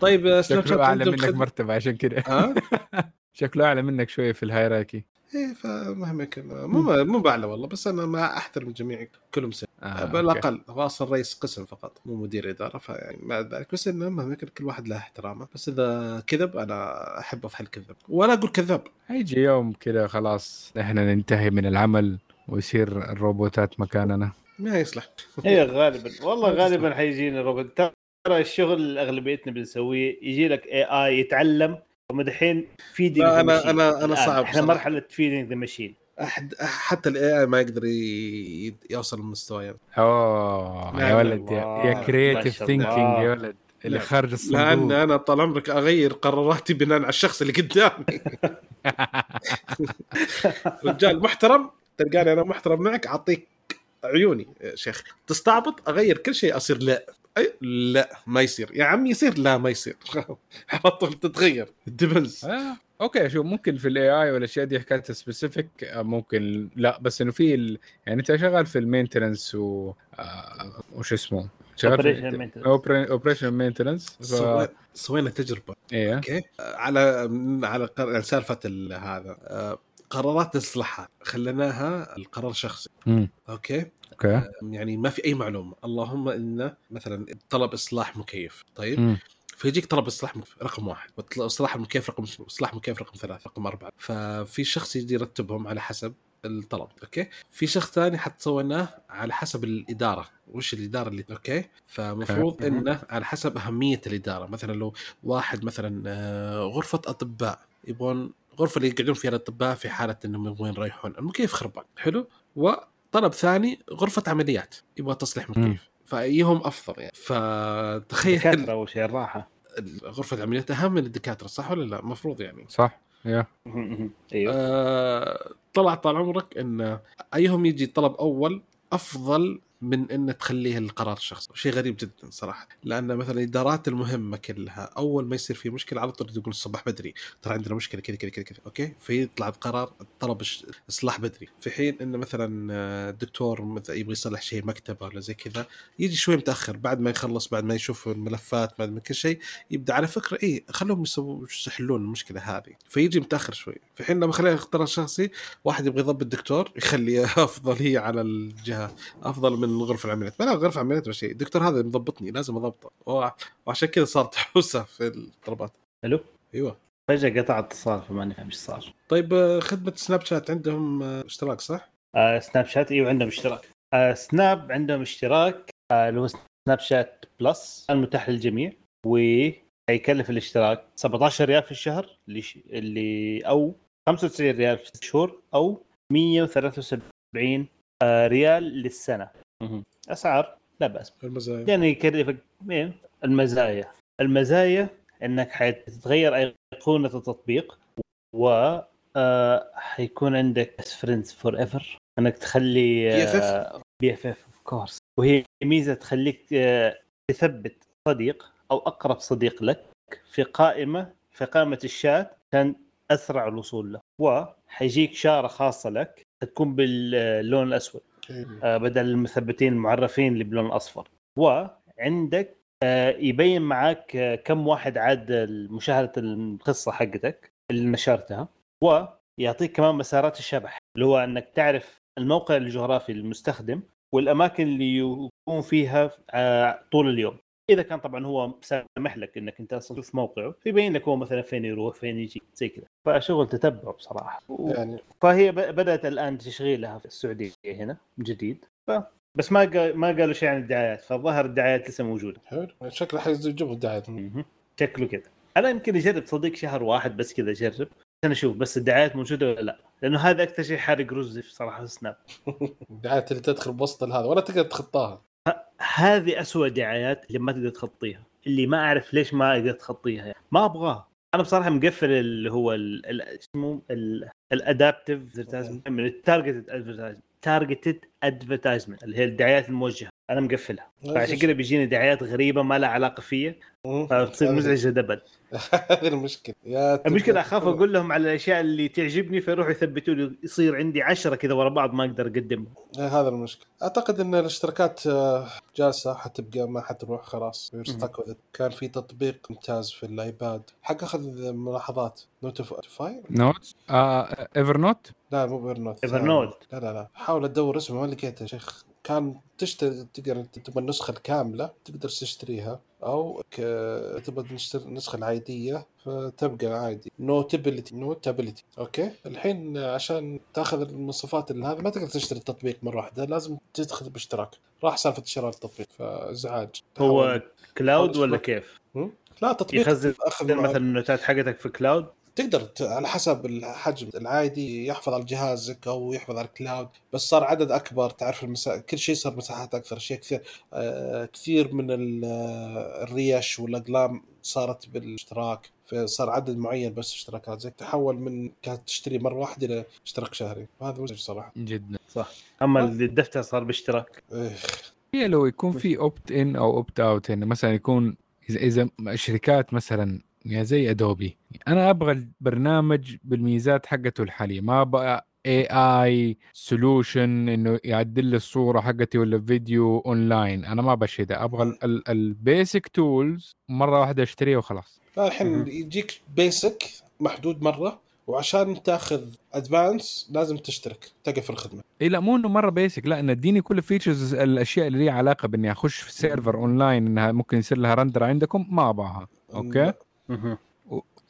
طيب سناب شات شكله أعلى منك خدمة- مرتبة عشان كده. ها؟ شكله أعلى منك شوية في الهيراكي إيه فمهما كان مو مو بعلى والله بس أنا ما أحترم الجميع كلهم سنة. آه بالأقل هو أصلا رئيس قسم فقط مو مدير إدارة فيعني مع ذلك. بس إنه مهما كان كل واحد له احترامه. بس إذا كذب أنا أحب افعل كذب ولا أقول كذاب. هيجي يوم كده خلاص إحنا ننتهي من العمل ويصير الروبوتات مكاننا. ما يصلح. إيه غالبا والله غالبا حيجينا روبوت ترى الشغل اللي أغلبيتنا بنسويه. يجي لك AI يتعلم. هم دحين feeding لا، أنا- أنا- أنا صعب إحنا. مرحلة feeding ذا ماشين احد حتى ال AI ما يقدر يوصل للمستوى أوه لا، يا ولد يا, شاء thinking. يا ولد اللي لا، خارج لأن الصندوق أنا طال عمرك أغير قراراتي بناء على الشخص اللي قدامي. رجال محترم تلقاني أنا محترم معك أعطيك عيوني يا شيخ. تستعبط أغير كل شيء أصير لا. أي لا ما يصير. يا عمي يصير لا ما يصير. على طول تتغير. depends آه. okay شوف ممكن في ال AI والاشياء دي حكاية specific ممكن لا. بس إنه في ال... يعني أنت شغال في ال maintenance و آه وش اسمه؟ Operation maintenance. operation maintenance سوينا تجربة. إيه. okay. على على قر- سالفة ال- هذا. آه، قرارات الاصلاحات خليناها القرار شخصي مم. okay؟ okay. يعني ما في أي معلومة. اللهم انه مثلا طلب إصلاح مكيف. طيب؟ مم. فيجيك طلب إصلاح مكيف رقم واحد. وإصلاح المكيف رقم إصلاح مكيف رقم ثلاث رقم أربعة. ففي شخص يجي يرتبهم على حسب الطلب. okay؟ في شخص ثاني حتى سويناه على حسب الإدارة. وش الإدارة اللي okay؟ فمفروض. إنه على حسب أهمية الإدارة. مثلا لو واحد مثلا آه، غرفة أطباء يبغون غرفه اللي يقعدون فيها الأطباء في حالة إنهم يبغون يريحون. المكيف خربان حلو. وطلب ثاني غرفة عمليات يبغى تصليح. مكيف. فايهم أفضل يعني. فتخيل دكاترة أول شيء الراحة. غرفة العمليات أهم من الدكاترة صح ولا لا؟ المفروض يعني. صح يا. أيوه. آه طلع طال عمرك إن أيهم يجي طلب أول أفضل من إن تخليه القرار الشخصي. شيء غريب جدا صراحة. لأن مثلا الإدارات المهمة كلها أول ما يصير في مشكلة على طول تقول الصباح بدري. ترى عندنا مشكلة كذا كذا كذا أوكي؟ فيطلع القرار طلب إصلاح بدري. في حين إن مثلا آه، الدكتور مثلا يبغى يصلح شيء مكتبة ولا زي كذا يجي شوي متأخر. بعد ما يخلص بعد ما يشوف الملفات بعد ما كل شيء يبدأ على فكرة إيه خلوهم يحلون المشكلة هذه. فيجي متأخر شوي. في حين لما خليه اختار شخصي واحد يبغى يضبط الدكتور يخلي افضليه على الجهة أفضل من غرفه العمليات ما لا غرفة العمليات ولا شيء. الدكتور هذا مضبطني لازم أضبطه. وع- وعشان كذا صارت حوسه في الطلبات ألو؟ أيوه. فجأة قطع اتصال فما نفهم إيش صار. طيب آه، خدمة سناب شات عندهم آه، اشتراك صح؟ آه سناب شات إيوه عندهم اشتراك. آه سناب عندهم اشتراك آه، اللي هو سناب شات بلس. المتاح للجميع وهيكلف الاشتراك 17 ريال في الشهر اللي, ش... اللي أو 95 ريال في ست شهور أو 173 آه ريال للسنة. أسعار؟ لا بأس. المزايا. يعني يكلفك إيه؟ المزايا. المزايا إنك حتتغير أيقونة التطبيق و آه، حيكون عندك friends forever إنك تخلي BFF؟ BFF of course وهي ميزة تخليك آه، تثبت صديق أو أقرب صديق لك في قائمة في قائمة الشات عشان أسرع الوصول له. وحيجيك شارة خاصة لك تكون باللون الأسود. آه، بدل المثبتين المعرفين اللي باللون الاصفر وعندك آه، يبين معك آه، كم واحد عاد مشاهدة القصة حقتك اللي نشرتها. ويعطيك كمان مسارات الشبح اللي هو إنك تعرف الموقع الجغرافي للمستخدم والأماكن اللي يكون فيها آه، طول اليوم. إذا كان طبعا هو سامح لك إنك أنت أصلا تشوف موقعه فيبين لك هو مثلا فين يروح فين يجي زي كذا. فشغل تتبع بصراحة. يعني فهي بدأت الآن تشغيلها في السعودية هنا جديد. ف بس ما قال ما قالوا شيء عن الدعايات فالظاهر الدعايات لسه موجودة. حلو. شكله حيجيبوا الدعايات. شكله كذا. أنا يمكن أجرب صديق شهر واحد بس كذا أجرب. عشان أشوف بس الدعايات موجودة ولا لا. لأنه هذا أكثر شيء حارق رزي صراحة في سناب الدعايات اللي تدخل بوسط هذا ولا تقدر تخطاها. هذه أسوأ دعايات اللي ما تقدر تخطيها اللي ما أعرف ليش ما أقدر تخطيها يعني. ما أبغاها. أنا بصراحة مقفل اللي هو اسمه؟ ال adaptive من ال targeted advertisement targeted advertisement اللي هي الدعايات الموجهة. أنا مقفلها. فعشان كذا بيجيني دعايات غريبة ما لها علاقة فيا. فتصير مزعجة double. هذه المشكلة يا المشكلة أخاف أقول لهم على الأشياء اللي تعجبني فيروحوا يثبتوا لي يصير عندي عشرة كذا ورا بعض ما أقدر أقدمهم. هذا المشكلة. أعتقد إن الاشتراكات آه، جالسة حتبقى ما حتروح خلاص. كان في تطبيق ممتاز في الآيباد. حق أخذ ملاحظات. notify نوت ايفر نوت لا مو ايفر نوت ايفر نوت لا لا لا. حاول أدور اسمه ما لقيته يا شيخ. كان تشتري تقدر تبغى النسخة الكاملة تقدر تشتريها أو تبغى النسخه العادية فتبقى عادي. Notability Notability okay؟ الحين عشان تاخذ المواصفات اللي هذا ما تقدر تشتري التطبيق مرة واحدة لازم تدخل باشتراك. راح سالفة شراء التطبيق فازعاج هو cloud ولا كيف؟ لا تطبيق يخزن مثلا النوتات حقتك في cloud تقدر على حسب الحجم العادي يحفظ على جهازك أو يحفظ على ال cloud بس صار عدد أكبر تعرف المسا... كل شيء صار مساحات أكثر شيء كثير آه كثير من الريش والأقلام صارت بالاشتراك فصار عدد معين بس اشتراكات زي تحول من كانت تشتري مرة واحدة إلى اشتراك شهري هذا مزعج صراحة. جدا. صح. أما الدفتر صار باشتراك. إيه. هي لو يكون في opt in أو opt out يعني مثلا يكون اذا إذا الشركات مثلا يعني زي ادوبي أنا أبغى البرنامج بالميزات حقته الحالية. ما أبغى اي اي solution إنه يعدل لي الصورة حقتي ولا الفيديو اونلاين أنا ما أبغى ده. أبغى ال basic tools مرة واحدة أشتريها وخلاص. الحين يجيك basic محدود مرة وعشان تاخذ advanced لازم تشترك تقف الخدمة. إي لا مو إنه مرة basic لا إنه اديني كل ال features الأشياء اللي ليها علاقة بإني أخش في server online إنها ممكن يصير لها render عندكم؟ ما أبغاها. أوكي؟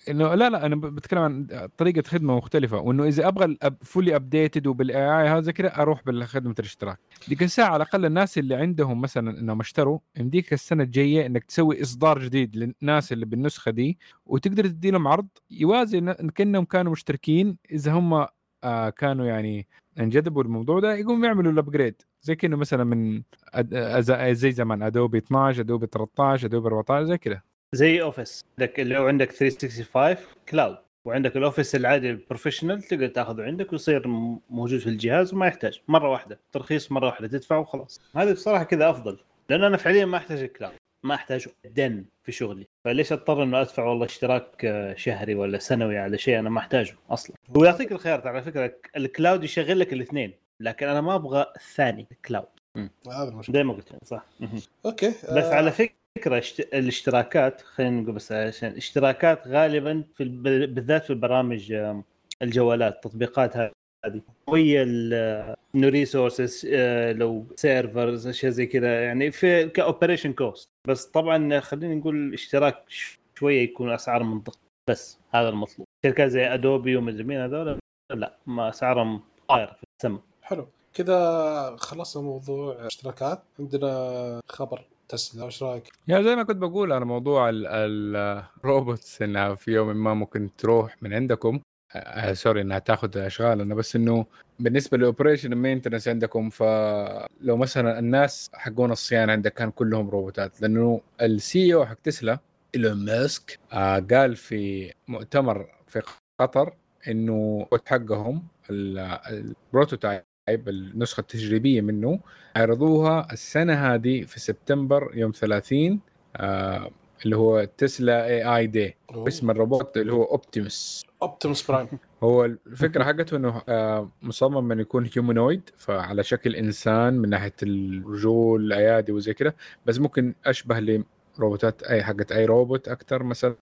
انه لا لا أنا بتكلم عن طريقة خدمة مختلفة. وإنه إذا أبغى fully updated وبال AI هذا كذا أروح بالخدمة الاشتراك. ديك الساعة على الأقل الناس اللي عندهم مثلا إنهم اشتروا يمديك السنة الجاية إنك تسوي إصدار جديد للناس اللي بالنسخة دي وتقدر تدي لهم عرض يوازي كأنهم كانوا مشتركين. إذا هم آه كانوا يعني انجذبوا الموضوع ده يقوموا يعملوا ال upgrade زي كأنه مثلا من زي زمان ادوبي 12 ادوبي 13 ادوبي 14 زي كذا. زي اوفيس عندك لو عندك 365 cloud وعندك الاوفيس العادي ال professional تقدر تاخذه عندك ويصير موجود في الجهاز وما يحتاج. مرة واحدة. ترخيص مرة واحدة. تدفع وخلاص. هذا بصراحة كذا أفضل. لأن أنا فعليا ما أحتاج ال cloud ما احتاجه ابدا في شغلي. فليش أضطر إنه أدفع والله اشتراك آه، شهري ولا سنوي على شيء أنا ما أحتاجه أصلا. ويعطيك الخيار على فكرة. ال cloud يشغل لك الاثنين. لكن أنا ما أبغى الثاني cloud هذا المشكلة. دائما قلت صح. أوكي. بس آه... على فكرة فكره الاشتراكات خلينا نقول بس عشان الاشتراكات غالبا في بالذات في البرامج الجوالات التطبيقات هذه. وهي انه resources آه، لو servers أشياء زي كذا يعني في ك operation cost بس طبعا خلينا نقول اشتراك شوية يكون أسعار منطقية. بس هذا المطلوب. شركات زي ادوبي ومدري مين هذول لا ما أسعارهم طايره في السماء. حلو. كذا خلصنا موضوع اشتراكات. عندنا خبر تسلا إيش رأيك؟ يا زي ما كنت بقول على موضوع ال robots إنها في يوم ما ممكن تروح من عندكم آه sorry إنها تاخذ أشغال أنا بس إنه بالنسبة لل operation maintenance عندكم فلو مثلا الناس حقون الصيانه عندك كان كلهم روبوتات لأنه ال CEO حق تسلا إيلون ماسك آه قال في مؤتمر في قطر إنه حقهم ال prototype النسخة التجريبية منه. عرضوها السنة هذه في سبتمبر يوم 30 آه اللي هو تسلا AI Day اسم الروبوت اللي هو اوبتيموس اوبتيموس برايم هو الفكرة حقته إنه آه مصمم إنه يكون humanoid فعلى شكل إنسان من ناحية الرجول الأيادي وزي كذا بس ممكن أشبه لروبوتات أي حقت أي روبوت أكثر مثلا.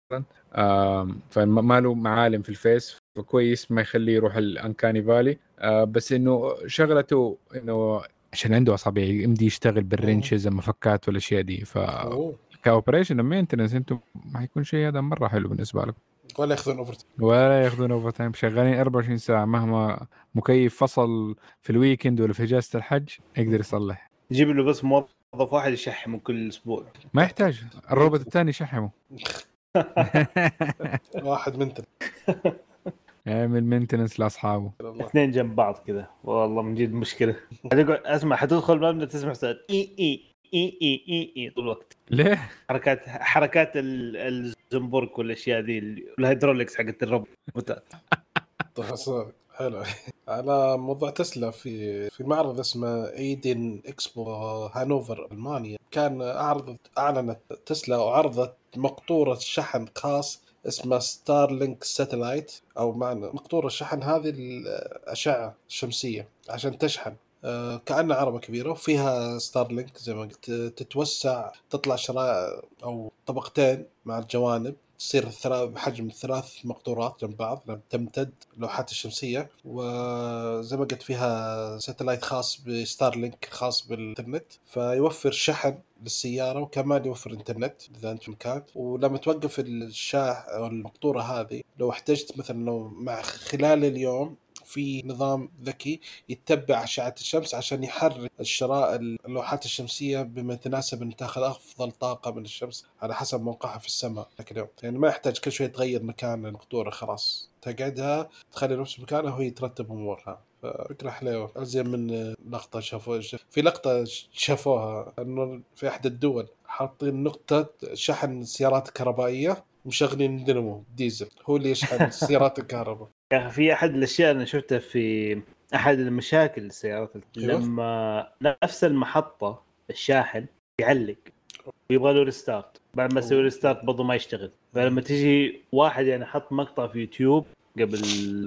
فما له معالم في ال face فكويس ما يخليه يروح ال uncanny valley. آه بس إنه شغلته إنه عشان عنده أصابع يمدي يشتغل بال wrenches المفكات والأشياء دي. ف ك operation maintenance أنتم ما حيكون شيء هذا مرة حلو بالنسبة لكم. ولا ياخذون over ولا ياخذون overtime شغالين 24 ساعة. مهما مكيف فصل في ال weekend ولا في إجازة الحج يقدر يصلح. جيب له بس موظف واحد يشحمه كل أسبوع. ما يحتاج. الروبوت الثاني يشحمه. واحد منتن يعمل maintenance لأصحابه. اثنين جنب بعض كذا والله من جد مشكلة. حتقعد اسمع حتدخل المبنى تسمع صوت. إي إي إي إي إي إي طول الوقت. ليه؟ حركات حركات ال- الزنبرك والأشياء ذي ال hydraulics حقت الروبوتات طيب، حلو. على موضوع تسلا في في معرض اسمه ايدن اكسبو هانوفر ألمانيا. كان اعرض أعلنت تسلا وعرضت مقطورة شحن خاص اسمه ستارلينك ساتلايت أو معنى مقطوره الشحن هذه الأشعة الشمسية عشان تشحن. آه، كأنها عربة كبيرة وفيها ستارلينك زي ما قلت تتوسع تطلع شرائح أو طبقتين مع الجوانب تصير بحجم ثلاث مقطورات جنب بعض تمتد اللوحات الشمسية. وزي ما قلت فيها ساتلايت خاص بستارلينك خاص بالإنترنت فيوفر شحن للسياره وكمان يوفر إنترنت إذا أنت مكان. ولما توقف الشاح أو المقطوره هذه لو احتجت مثلا لو مع خلال اليوم في نظام ذكي يتبع أشعة الشمس عشان يحرك الشراء اللوحات الشمسية بما يتناسب ان تأخذ أفضل طاقة من الشمس على حسب موقعها في السماء لكن اليوم. يعني ما يحتاج كل شوي تغير مكان المقطوره خلاص. تقعدها تخلي نفس مكانها وهي ترتب أمورها. فكرة حلوة أزين من لقطة شافوها في لقطة شافوها أنه في أحد الدول حاطين نقطة شحن سيارات كهربائية ومشغلين دينامو ديزل. هو اللي يشحن سيارات الكهرباء. يا أخي في أحد الأشياء اللي شفتها في أحد المشاكل السيارات أيوه. لما نفس المحطة الشاحن يعلق. ويبغى له restart بعد ما يسوي restart برضه ما يشتغل. فلما تجي واحد يعني حط مقطع في يوتيوب قبل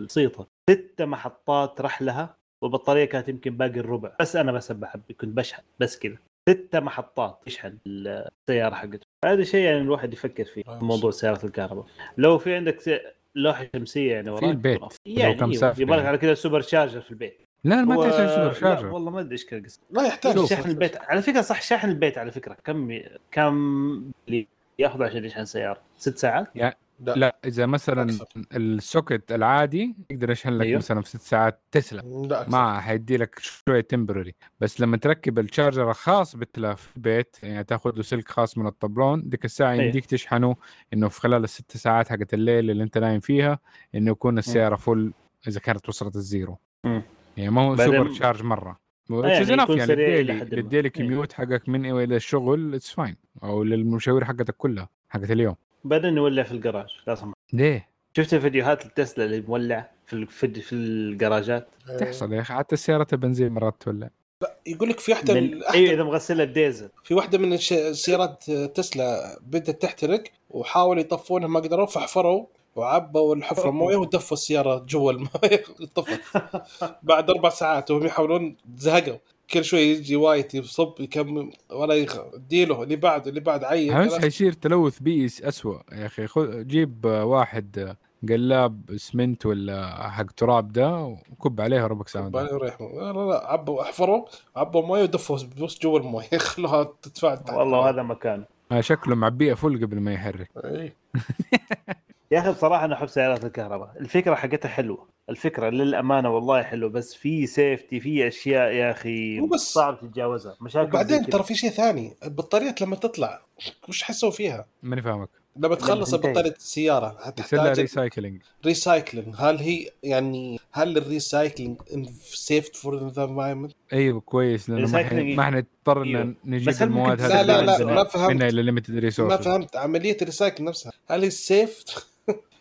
بسيطه ست محطات راح لها والبطارية كانت يمكن باقي الربع. بس أنا بس بحب كنت بشحن بس كذا. ست محطات يشحن السيارة حقته. هذا شيء يعني الواحد يفكر فيه في موضوع سيارات الكهرباء. لو في عندك لوحة شمسية يعني في البيت يعني كم. يبغى لك على كذا super charger في البيت. لا ما تحتاج super charger. لا والله ما أدري إيش كان قصدي لا يحتاج شحن البيت. على فكرة صح شحن البيت على فكرة. كم كم اللي ياخذ عشان يشحن سيارة؟ ست ساعات؟ يعني لا. لا إذا مثلا أكثر. ال socket العادي يقدر يشحن لك أيوه. مثلا في ست ساعات تسلا ما حيدي لك شوية temporary بس لما تركب ال charger الخاص بالتسلا في البيت يعني تاخذ له سلك خاص من الطبلون ديك الساعة أيوه. يمديك تشحنه إنه في خلال الست ساعات حقت الليل اللي أنت نايم فيها إنه يكون السياره full إذا كانت وصلت ال zero م. يعني ما هو super charge مرة يعني, يعني لل daily لل daily commute حقك من إلى الشغل it's fine أو للمشاوير حقتك كلها حقت اليوم بعدين نولع في الجراج لا سمح ليه؟ شفت فيديوهات التسلا اللي مولع في في الجراجات؟ تحصل يا أخي حتى سياره البنزين مرات تولع. لا يقول لك في واحدة من... أيوه إذا مغسله بديزل. في واحدة من السيارات تسلا بدأت تحترق وحاولوا يطفونها ما قدروا فحفروا وعبوا الحفرة مويه ودفوا السيارة جوا الموية. طفت. بعد أربع ساعات وهم يحاولون زهقوا. كل شوي يجي وايت يصب يكمل ولا يخ... اديله اللي بعد اللي بعد عين بس حيصير تلوث بيئي اسوء يا أخي خذ جيب واحد قلاب اسمنت ولا حق تراب ده وكب عليها ربك عليه وريح لا لا عبوا احفروا عبوا مويه ودفوا بس جوا المويه. خلوها تدفع والله هذا مكان. شكله معبيه full قبل ما يحرك. اي يا أخي بصراحة أنا أحب سيارات الكهرباء. الفكرة حقتها حلوة. الفكرة للأمانة والله حلو بس في safety في أشياء يا أخي وبس صعب تتجاوزها مشاكل وبعدين ترى في شيء ثاني البطاريات لما تطلع وش حسوا فيها؟ ماني فاهمك. لما تخلص بطارية السيارة حتحتاج recycling recycling هل هي يعني هل ال recycling safe for the environment؟ أيوه كويس لأنه ما إحنا ما إحنا نضطر أيوه. نجيب المواد هذه لا لا لا ما فهمت. منها إلى limited resource ما فهمت. عملية ال recycle نفسها. هل هي safe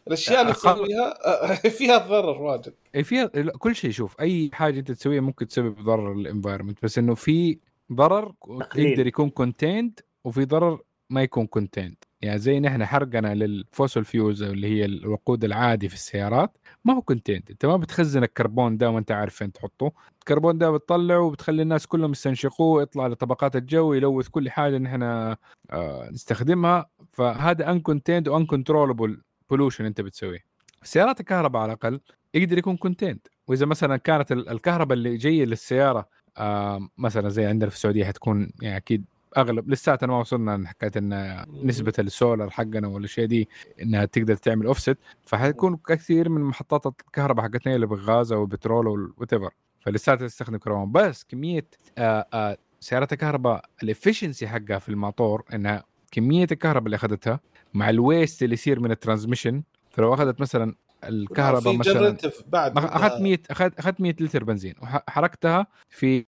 الأشياء اللي تسويها فيها ضرر واجد. اي فيها كل شيء شوف أي حاجة أنت تسويها ممكن تسبب ضرر لل environment بس إنه في ضرر يقدر يكون contained وفي ضرر ما يكون contained يعني زي نحن حرقنا لل fossil fuels اللي هي الوقود العادي في السيارات ما هو contained أنت ما بتخزن الكربون ده وأنت عارف فين تحطه. الكربون ده بتطلعه وبتخلي الناس كلهم يستنشقوه يطلع لطبقات الجو يلوث كل حاجة نحن آه نستخدمها. فهذا uncontained و uncontrollable pollution أنت بتسويه. سيارات الكهرباء على الأقل يقدر يكون contained وإذا مثلا كانت الكهرباء اللي جاية للسيارة آه مثلا زي عندنا في السعودية حتكون يعني أكيد أغلب لساتنا ما وصلنا حكايه إن نسبة السولار حقنا والاشياء دي إنها تقدر تعمل اوفست فحيكون كثير من محطات الكهرباء حقتنا اللي بالغاز أو البترول أو what فلساتها تستخدم كربون بس كمية آآ آآ سيارات الكهرباء ال efficiency حقها في الموتور إنها كمية الكهرباء اللي أخذتها مع ال waste اللي يصير من ال transmission فلو أخذت مثلا الكهرباء مثلا بعد أخذت 100 أخذت أخذت 100 لتر بنزين وحركتها في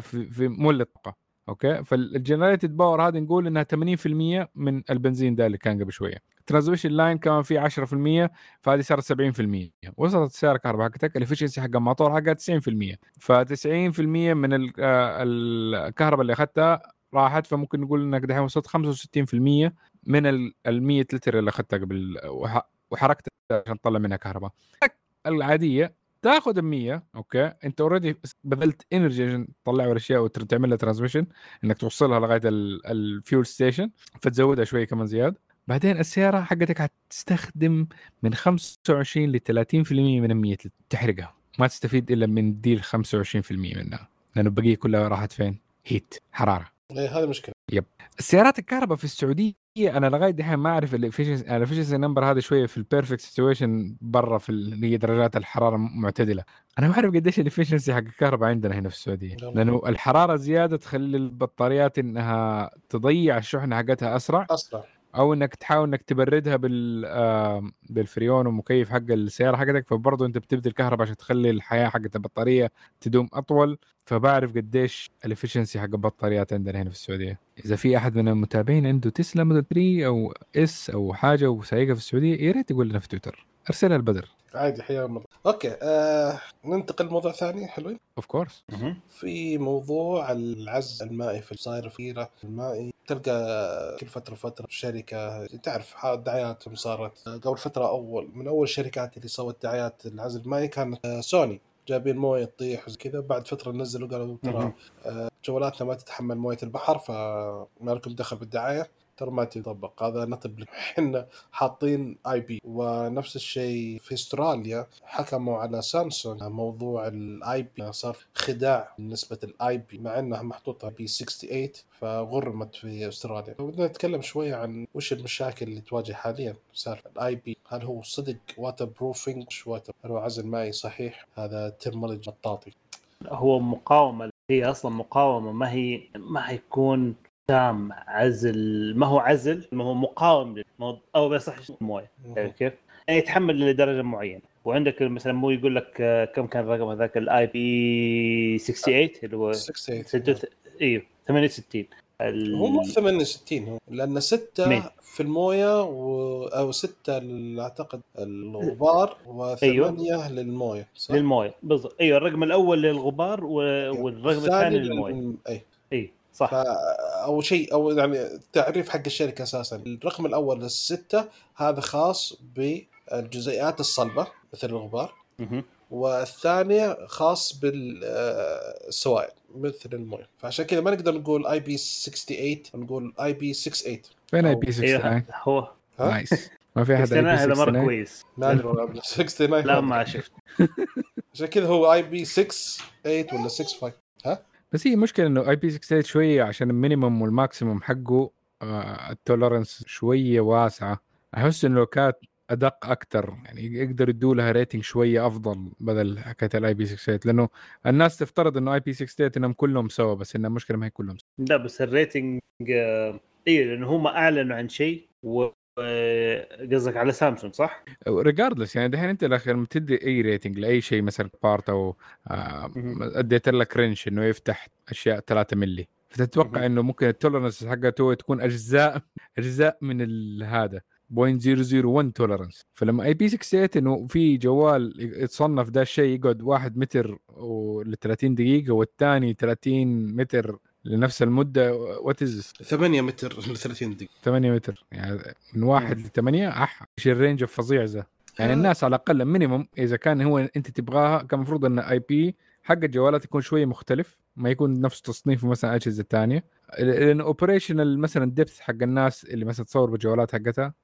في في مولد طاقه أوكي؟ فال generated power هذه نقول إنها 80% من البنزين ده اللي كان قبل شوية. ال transmission line كمان في 10% فهذه صارت 70% وصلت السياره الكهرباء حقتك ال efficiency حق الموتور حقها 90% ف 90% من آه، الكهرباء اللي أخذتها راحت فممكن نقول إنك دحين وصلت 65% من ال 100 لتر اللي أخذتها قبل وحركتها عشان تطلع منها كهرباء. العادية تاخذ ال 100 أوكي؟ أنت already بذلت energy عشان تطلع الاشياء وتعمل لها transmission إنك توصلها لغاية ال fuel station فتزودها شوي كمان زياده بعدين السيارة حقتك حتستخدم من 25 ل 30% من ال 100 تحرقها. ما تستفيد إلا من دي ال 25% منها. لأنه البقية كلها راحت فين؟ heat حرارة. إيه هذه مشكلة. yep. السيارات الكهرباء في السعودية أنا لغاية دحين ما أعرف ال efficiency number هذا شوية في ال perfect situation برا في اللي هي درجات الحرارة معتدلة. أنا ما أعرف قديش ال efficiency حق الكهرباء عندنا هنا في السعودية. لأنه الحرارة زيادة تخلي البطاريات إنها تضيع الشحنة حقتها أسرع. أسرع. أو إنك تحاول إنك تبردها بال بالفريون ومكيف حق السيارة حقتك فبرضه أنت بتبذل كهرباء عشان تخلي الحياة حقت البطارية تدوم أطول. فبعرف قديش ال efficiency حق البطاريات عندنا هنا في السعودية. إذا في أحد من المتابعين عنده تسلا موديل 3 أو S أو حاجة وسايقها في السعودية يا ريت يقول لنا في تويتر. أرسلها البدر. عادي حياة مرة. أوكي آه ننتقل لموضوع ثاني حلوين؟ of course في موضوع العزل المائي في صاير في المائي. تلقى كل فترة فتره شركة تعرف دعاياتهم صارت. قبل فترة أول من أول الشركات اللي سوت دعايات العزل المائي كانت سوني. جايبين موية تطيح وزي كذا. بعد فترة نزلوا قالوا ترى آه، جوالاتنا ما تتحمل موية البحر فما لكم دخل بالدعاية. ترى ما تطبق هذا نطب إحنا حاطين IP ونفس الشيء في أستراليا حكموا على سامسونج موضوع ال IP صار خداع بالنسبة لل IP مع إنها محطوطة IP 68 فغرمت في أستراليا. بدنا نتكلم شوية عن وش المشاكل اللي تواجه حاليا. سالفه ال IP هل هو صدق؟ water proofing water هل هو عزل مائي صحيح؟ هذا terminology مطاطي هو مقاومة. هي أصلا مقاومة. ما هي ما حيكون تام عزل. ما هو عزل؟ ما هو مقاوم هو أو بس الموية. كيف؟ يعني يتحمل لدرجة معينة. وعندك مثلا مو يقول لك آه، كم كان الرقم هذاك؟ ال IP 68 اللي هو 68 إيوه 68 ال... هو مو 68 هو. لأن 6 في الموية و... أو 6 أعتقد الغبار و8 أيوه. للموية صح؟ للموية. بالضبط. إيوه الرقم الأول للغبار و... أيوه. والرقم الثاني للموية. أي. اي صح. أو شيء أو يعني التعريف حق الشركة أساسا. الرقم الأول للستة هذا خاص بالجزيئات الصلبة مثل الغبار. والثانية خاص بالسوائل مثل الموية. فعشان كذا ما نقدر نقول IP 68 نقول IP 68 فين IP 69 هو. nice. ما في أحد هذا مرة كويس. لا 69 لا ما شفت. عشان كذا هو IP 68 ولا 65 ها؟ بس هي مشكلة إنه IP 68 شوية عشان ال minimum وال maximum حقه آه ال tolerance شوية واسعة. أحس إنه كانت أدق أكثر يعني يقدر يدوا لها rating شوية أفضل بدل حكاية ال IP 68 لأنه الناس تفترض إنه IP 68 إنهم كلهم سوا بس إنها المشكلة ما هي كلهم سوا. لا بس ال rating آه، اي لأنه هم أعلنوا عن شيء و قصدك على سامسونج صح؟ regardless يعني دحين أنت لما تدي أي rating لأي شيء مثلا part أو آه أديت لك range إنه يفتح أشياء 3 ملي فتتوقع إنه ممكن ال tolerance حقته تكون أجزاء أجزاء من هذا 0.001 tolerance فلما IP 68 إنه في جوال يتصنف ده الشيء يقعد 1 متر ل 30 دقيقة والثاني 30 متر لنفس المدة what is 8 متر ل 30 دقيقة. 8 متر يعني من واحد ل 8 أح إيش ال range الفظيع ذا يعني آه. الناس على الأقل minimum إذا كان هو أنت تبغاها كان المفروض إن IP حق الجوالات يكون شوية مختلف ما يكون نفس تصنيف مثلا اجهزه ثانية لأن operational مثلا depth حق الناس اللي مثلا تصور بالجوالات حقتها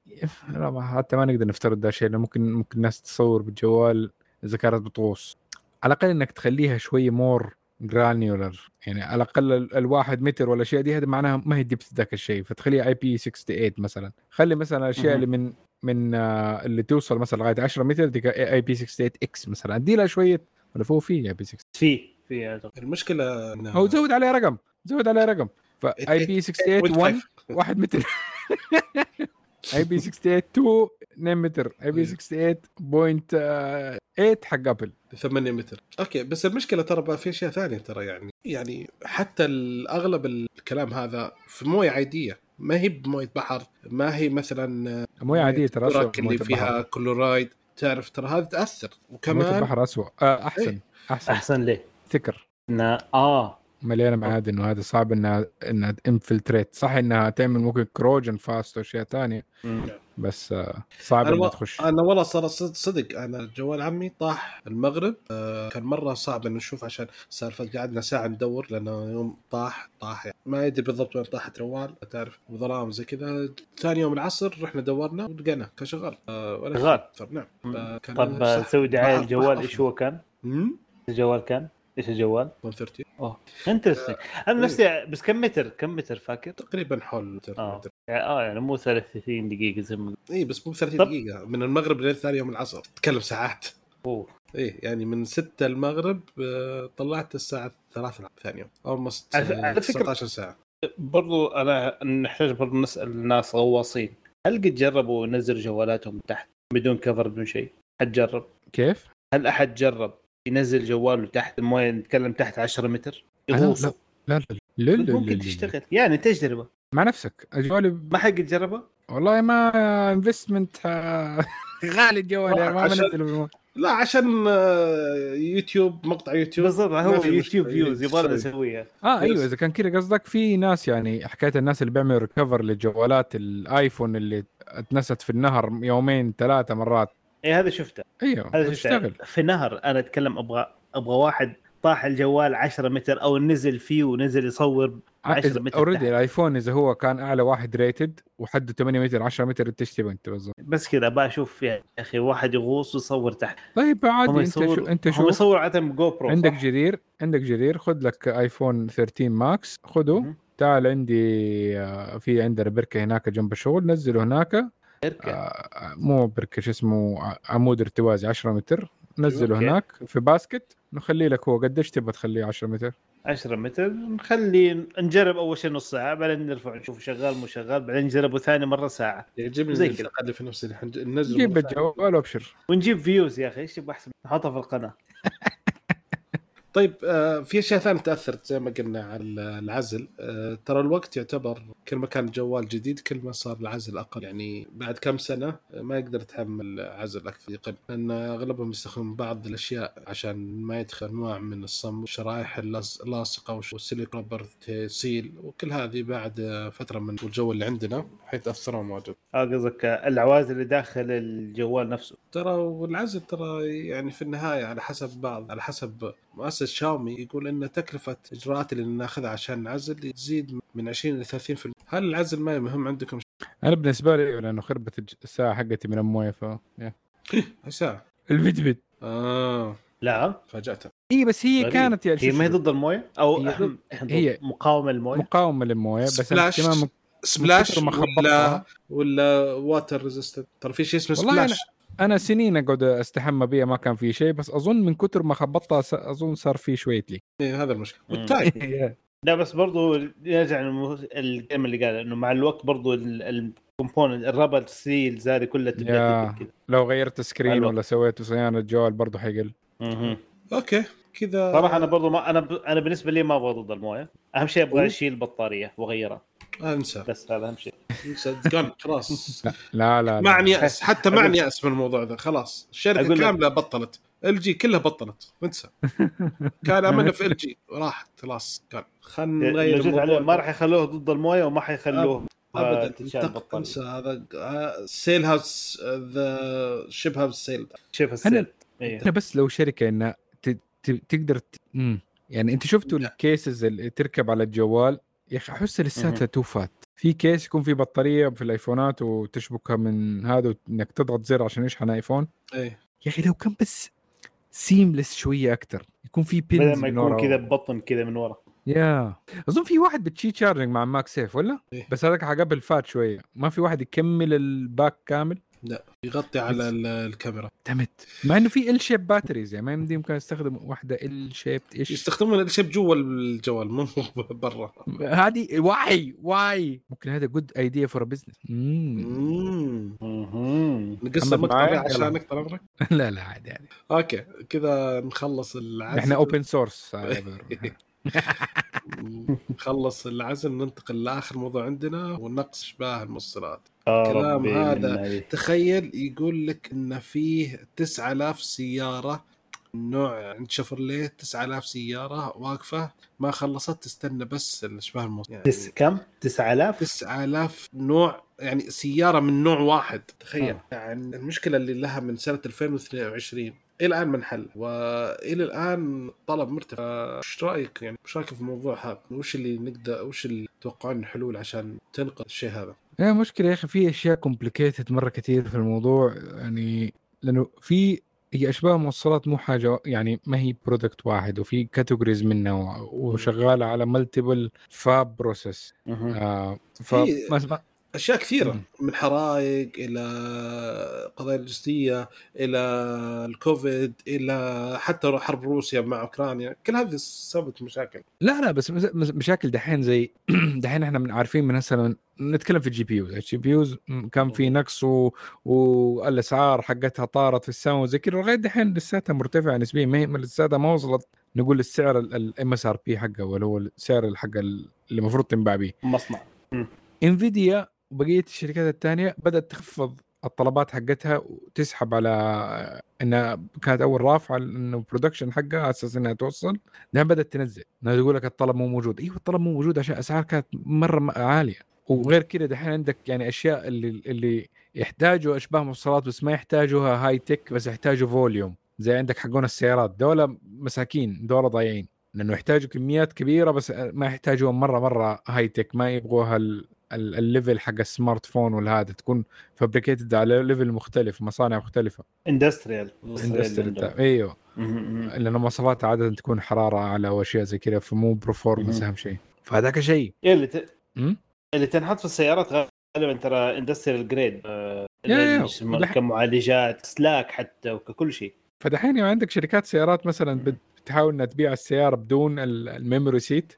حتى ما نقدر نفترض ده الشيء ممكن ممكن الناس تصور بالجوال إذا كانت بتغوص على الأقل إنك تخليها شوية more granular يعني على الأقل الواحد متر ولا شيء دي هذا معناها ما هي depth ذاك الشيء فتخليها IP 68 مثلا. خلي مثلا الأشياء اللي من من آه، اللي توصل مثلا لغاية 10 متر دي IP 68 X مثلا. أدي لها شوية ولا فوق في IP 6 في في المشكلة هو زود عليه رقم زود عليه رقم. ف IP 68 1 1 متر. IP 68 2 2 متر. IP 68.8 حق ابل 8 متر. okay بس المشكلة ترى بقى في أشياء ثانية ترى يعني. يعني حتى اغلب الكلام هذا في موية عادية. ما هي بموية بحر ما هي مثلا موية عادية ترى اللي فيها كلورايد تعرف ترى هذه تأثر. وكمان موية البحر اسوء آه أحسن. إيه؟ أحسن. أحسن ليه؟ ثكر آه. مليانة معادن وهذا صعب إنها إنها انفلتريت صح إنها تعمل ممكن كروجن فاست وأشياء ثانية. بس آه، صعب انها تخش. أنا والله صار صدق أنا جوال عمي طاح المغرب آه، كان مرة صعب انه نشوف عشان سالفة قعدنا ساعة ندور لأنه يوم طاح طاح يعني. ما يدري بالضبط وين طاحت روال تعرف وظلام زي كذا. ثاني يوم العصر رحنا دورنا ولقيناه كان شغال آه، شغال. نعم. طب سوي دعاية الجوال إيش هو كان؟ الجوال كان؟ إيش الجوال؟ 130 أوه انترستنج أنا إيه. نفسي بس كم متر؟ كم متر فاكر؟ تقريبا حول متر آه, يعني آه يعني مو 30 دقيقة زي ما اي بس مو 30 طب... دقيقة. من المغرب لين ثاني يوم العصر. تتكلم ساعات. أوه. إيه يعني من 6 المغرب آه، طلعت الساعة 3 ثاني يوم. اولموست فكره 19 ساعة. برضو أنا نحتاج برضو نسأل الناس غواصين. هل قد جربوا ينزلوا جوالاتهم تحت بدون كفر بدون شيء؟ حد جرب؟ كيف؟ هل أحد جرب؟ ينزل جواله تحت الموية نتكلم تحت 10 متر يغوص. لا لا لا لا ممكن تشتغل. يعني تجربة. مع نفسك. جوالي ما حق تجربة؟ والله ما investment غالي الجوال يعني ما بنزله لا عشان آه، يوتيوب مقطع يوتيوب. بالضبط هو يوتيوب views يبغى اسويها آه أيوه إذا كان كذا قصدك في ناس يعني حكايه الناس اللي بيعملوا recover للجوالات الآيفون اللي اتنست في النهر يومين ثلاثة مرات. اي هذا شفته. إيوه هذا شفته. في نهر أنا أتكلم أبغى أبغى واحد طاح الجوال 10 متر أو نزل فيه ونزل يصور 10 متر already الآيفون إذا هو كان أعلى واحد rated وحده 8 متر 10 متر أنت إيش تبغى أنت؟ بالضبط بس كذا أبغى أشوف يا أخي واحد يغوص ويصور تحت. طيب عادي أنت شو أنت شو؟ يصور عاده GoPro عندك جرير عندك جرير خذ لك آيفون 13 ماكس خذه. تعال عندي آه، في عندنا بركة هناك جنب الشغل نزله هناك. آه مو بركة شو اسمه عمود ارتوازي 10 متر. نزله هناك في basket نخلي لك هو. قديش تبغى تخليه 10 متر؟ 10 متر. نخلي نجرب أول شيء نص ساعة بعدين نرفع نشوف شغال مو شغال بعدين نجربه ثاني مرة ساعة. يعجبني زي كذا. خلي في نفس ننزل نجيب الجوال وأبشر. ونجيب فيوز يا أخي إيش تبغى أحسن؟ نحطها في القناة. طيب آه في أشياء ثانية تأثرت زي ما قلنا على العزل آه ترى الوقت يعتبر كل ما كان جوال جديد كل ما صار العزل أقل يعني بعد كم سنة ما يقدر يتحمل عزل أكثر يقل لأن أغلبهم يستخدمون بعض الأشياء عشان ما يدخل أنواع من الصم والشرائح اللاصقة والسيليك ربر سيل وكل هذه بعد فترة من الجو اللي عندنا حيتاثرون واجد. آه قصدك العوازل اللي داخل الجوال نفسه. ترى والعزل ترى يعني في النهاية على حسب بعض على حسب مؤسسه شاومي يقول إن تكلفة الاجراءات اللي نأخذها عشان نعزل تزيد من 20 ل 30% هل العزل ما مهم عندكم؟ أنا بالنسبة لي لأنه خربت الساعة حقتي من الموية ف ساعة. الفيدبت آه. لا. فاجأتها. إي بس هي غريب. كانت يعني هي ما هي ضد الموية؟ أو هي, هي مقاومة للموية؟ مقاومة للموية بس سبلاش splash ولا ولا water resistant ترى في شيء اسمه splash أنا سنين أقعد أستحمى بيها ما كان في شيء بس أظن من كثر ما خبطتها أظن صار في شوية leak إيه هذا المشكلة. والتايب لا بس برضو يرجع الكلمة اللي قال إنه مع الوقت برضو ال component ال rubber seals هذه كلها تبدأ كذا لو غيرت screen ولا سويت صيانه الجوال برضو حيقل. okay كذا. صراحة أنا برضو ما أنا ب... أنا بالنسبة لي ما أبغى ضد الموية. أهم شيء أبغى أشيل البطاريه وأغيرها. انسى. بس هذا أهم شيء. انسى. خلاص. لا لا معني يأس حتى معني يأس من الموضوع ذا. خلاص. الشركة كاملة بطلت. LG كلها بطلت. انسى. كان املنا في LG راحت. خلاص. كان خلينا نغير الموضوع. ما راح يخلوه ضد الموية وما حيخلوه. ابدا. انسى. هذا sail has the ship has sailed ship has sailed أنا بس لو شركة إنها تقدر يعني أنت شفتوا ال cases اللي تركب على الجوال يا أخي أحس لساتها too fat. في case يكون في بطارية في الأيفونات وتشبكها من هذا انك تضغط زر عشان يشحن أيفون. إيه. يا أخي لو كان بس seamless شوية أكثر يكون في pins بدل ما يكون كذا ببطن كذا من ورا. يا أظن في واحد بتشي charging مع MagSafe ولا؟ إيه؟ بس هذاك قبل فات شوية. ما في واحد يكمل ال back كامل؟ لا يغطي على الكاميرا. تمت. مع إنه في L shape batteries يعني ما يمدي يمكن يستخدم واحدة L shape إيش؟ يستخدمون L shape جوا الجوال مو برا. هذه واي واي. ممكن هذا good idea for business نقسم مقطع عشانك طال عمرك لا لا عادي يعني أوكي كذا نخلص العزل إحنا open source نخلص العزل ننتقل لآخر موضوع عندنا ونقص اشباه الموصلات. الكلام هذا تخيل يقول لك إن فيه 9000 سيارة نوع عند شفرليه 9000 سيارة واقفة ما خلصت تستنى بس الأشباه الموصلات يعني تس كم؟ 9000 9000 نوع يعني سيارة من نوع واحد تخيل. آه. يعني المشكلة اللي لها من سنة 2022 إلى الآن ما انحل وإلى الآن طلب مرتفع. إيش رأيك؟ يعني إيش رأيك في الموضوع هذا؟ وش اللي نقدر وش اللي تتوقعون الحلول عشان تنقذ الشيء هذا؟ هي مشكلة يا أخي في أشياء كومبليكيتد مرة كثير في الموضوع يعني لأنه في هي أشباه موصلات مو حاجة يعني ما هي product واحد وفي categories منه وشغالة على multiple fab process آه ف أشياء كثيرة من حرائق إلى قضايا لوجستيه إلى الكوفيد إلى حتى حرب روسيا مع أوكرانيا كل هذه سببت مشاكل. لا لا بس مشاكل دحين زي دحين إحنا عارفين من هسه نتكلم في ال GPUs. ال GPUs كان في نقص و... والأسعار حقتها طارت في السماء وزي كذا لغاية دحين لساتها مرتفعة نسبيا ما لساتها ما وصلت نقول السعر ال MSRP حقه ولا هو السعر حق اللي المفروض تنباع به مصنع. انفيديا وبقية الشركات الثانية بدأت تخفض الطلبات حقتها وتسحب على إنها كانت أول رافعة إنه production حقها على أساس إنها توصل. لها بدأت تنزل. انها تقول لك الطلب مو موجود. أيوه الطلب مو موجود عشان أسعار كانت مرة عالية. وغير كذا دحين عندك يعني أشياء اللي اللي يحتاجوا أشباه موصلات بس ما يحتاجوها high tech بس يحتاجوا volume زي عندك حقون السيارات. دولة مساكين دولة ضايعين. لأنه يحتاجوا كميات كبيرة بس ما يحتاجوها مرة مرة high tech ما يبغوها ال level حق ال smartphone والهذا تكون fabricated على level مختلف مصانع مختلفة. industrial industrial إيوه. لأنه مواصفاتها عادة تكون حرارة أعلى وأشياء زي كذا فمو performance أهم شيء. فهذاك شيء. إيه اللي ت... اللي تنحط في السيارات غالبا ترى industrial grade آه كمعالجات سلاك حتى وككل شيء. فدحين عندك شركات سيارات مثلا تحاول إنها تبيع السيارة بدون ال memory seat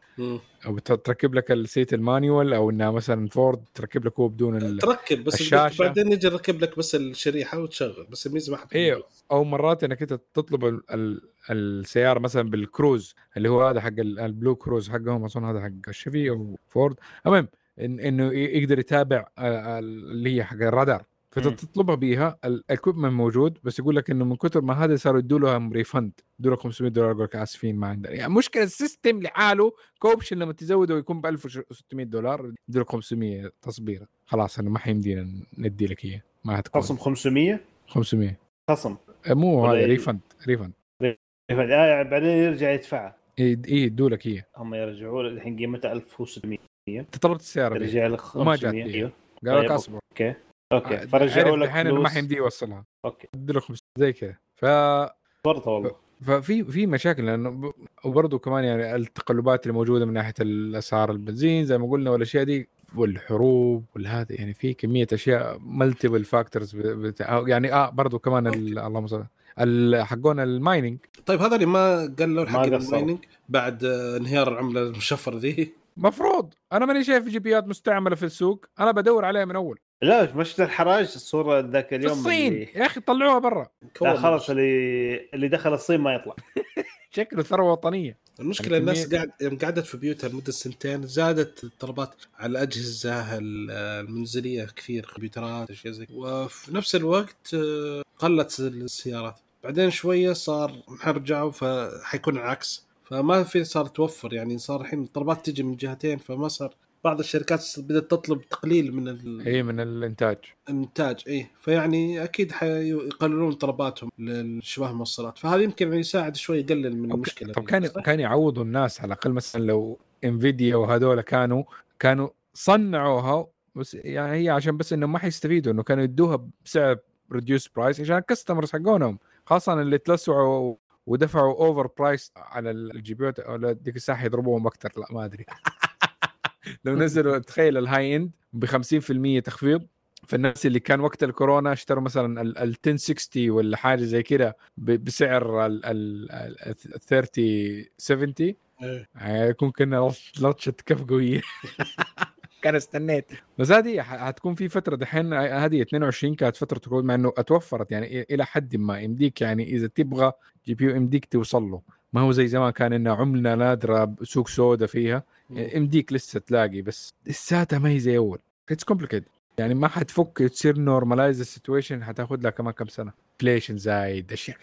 أو تركب لك ال seat ال manual أو إنها مثلا فورد تركب لك هو بدون تركب بس الشاشة. بعدين يجي يركب لك بس الشريحة وتشغل بس الميزه ما أيوه أو مرات إنك أنت تطلب ال ال السيارة مثلا بالكروز اللي هو هذا حق ال BlueCruise حقهم أظن هذا حق الشيفي أو فورد. المهم إن إنه يقدر يتابع اللي هي حق الرادار. فتطلبها بيها ال equipment موجود بس يقول لك إنه من كثر ما هذا صاروا يدوا لهم refund يدوا لك 500 دولار يقول لك آسفين ما عندنا. يعني مشكلة ال system لحاله ك option لما تزوده ويكون ب 1600 دولار يدوا لك 500 تصبيره خلاص أنا ما حيمدينا ندي لك إياه. ما هتكون خصم 500 500 خصم. مو هذا ريفند ريفند ريفند آه بعدين يرجع يدفعها إي يدوا لك إياه. هم يرجعوا الحين قيمتها 1600 انت طلبت السيارة رجع لك 500 وما جات أيوه. قال لك طيب، أصبر. أوكي. أوكي آه، فرجعوا لك الحين ما حيمدي يوصلها. أوكي. له زي كذا. ف فرطة والله. ففي في مشاكل لأنه وبرضه كمان يعني التقلبات اللي موجودة من ناحية الأسعار البنزين زي ما قلنا والأشياء دي والحروب والهذا يعني في كمية أشياء multiple factors يعني آه برضه كمان اللهم صل حقون ال mining طيب هذا اللي ما قالوا حق ال mining بعد انهيار العمله المشفرة ذي مفروض. أنا ماني شايف GPU ات مستعملة في السوق. أنا بدور عليها من أول. لا مش الحراج الصورة ذاك اليوم في الصين. اللي... يا أخي طلعوها برا. لا خلاص اللي اللي دخل الصين ما يطلع. شكله ثروة وطنية. المشكلة الناس قاعد يوم قعدت في بيوتها لمدة سنتين زادت الطلبات على الأجهزة المنزلية كثير كمبيوترات أشياء زي وفي نفس الوقت آه، قلت السيارات. بعدين شوية صار حرجعوا فحيكون العكس. فما في صار توفر يعني صار الحين الطلبات تجي من جهتين فما صار بعض الشركات بدأت تطلب تقليل من ال... إي من الإنتاج. الإنتاج إي. فيعني أكيد حيقللون طلباتهم للشباه الموصلات. فهذا يمكن يساعد شوي يقلل من المشكلة. طب كان كان يعوضوا الناس على الأقل مثلا لو انفيديا وهذول كانوا كانوا صنعوها بس يعني هي عشان بس انه ما حيستفيدوا إنه كانوا يدوها بسعر reduced price عشان ال customers حقونهم. خاصة اللي تلسعوا ودفعوا overprice على ال GPU ات أو ديك الساعة يضربوهم أكثر لا ما أدري. لو نزلوا تخيل ال high end ب 50% تخفيض فالناس اللي كان وقت الكورونا اشتروا مثلا ال 1060 ولا حاجة زي كده بسعر ال 30 70 يكون كنا لطشة كف قوية. كان استنيت. بس هذه حتكون في فترة دحين هذه 22 كانت فترة مع إنه أتوفرت يعني إلى حد ما. يمديك يعني إذا تبغى GPU يمديك توصل له. ما هو زي زمان كان إنه عمله نادره سوق سوداء فيها. يمديك لسه تلاقي بس لساتها ما هي زي أول. it's complicated يعني ما حتفك تصير normalize ال situation حتاخذ لها كمان كم سنة. inflation زايد أشياء.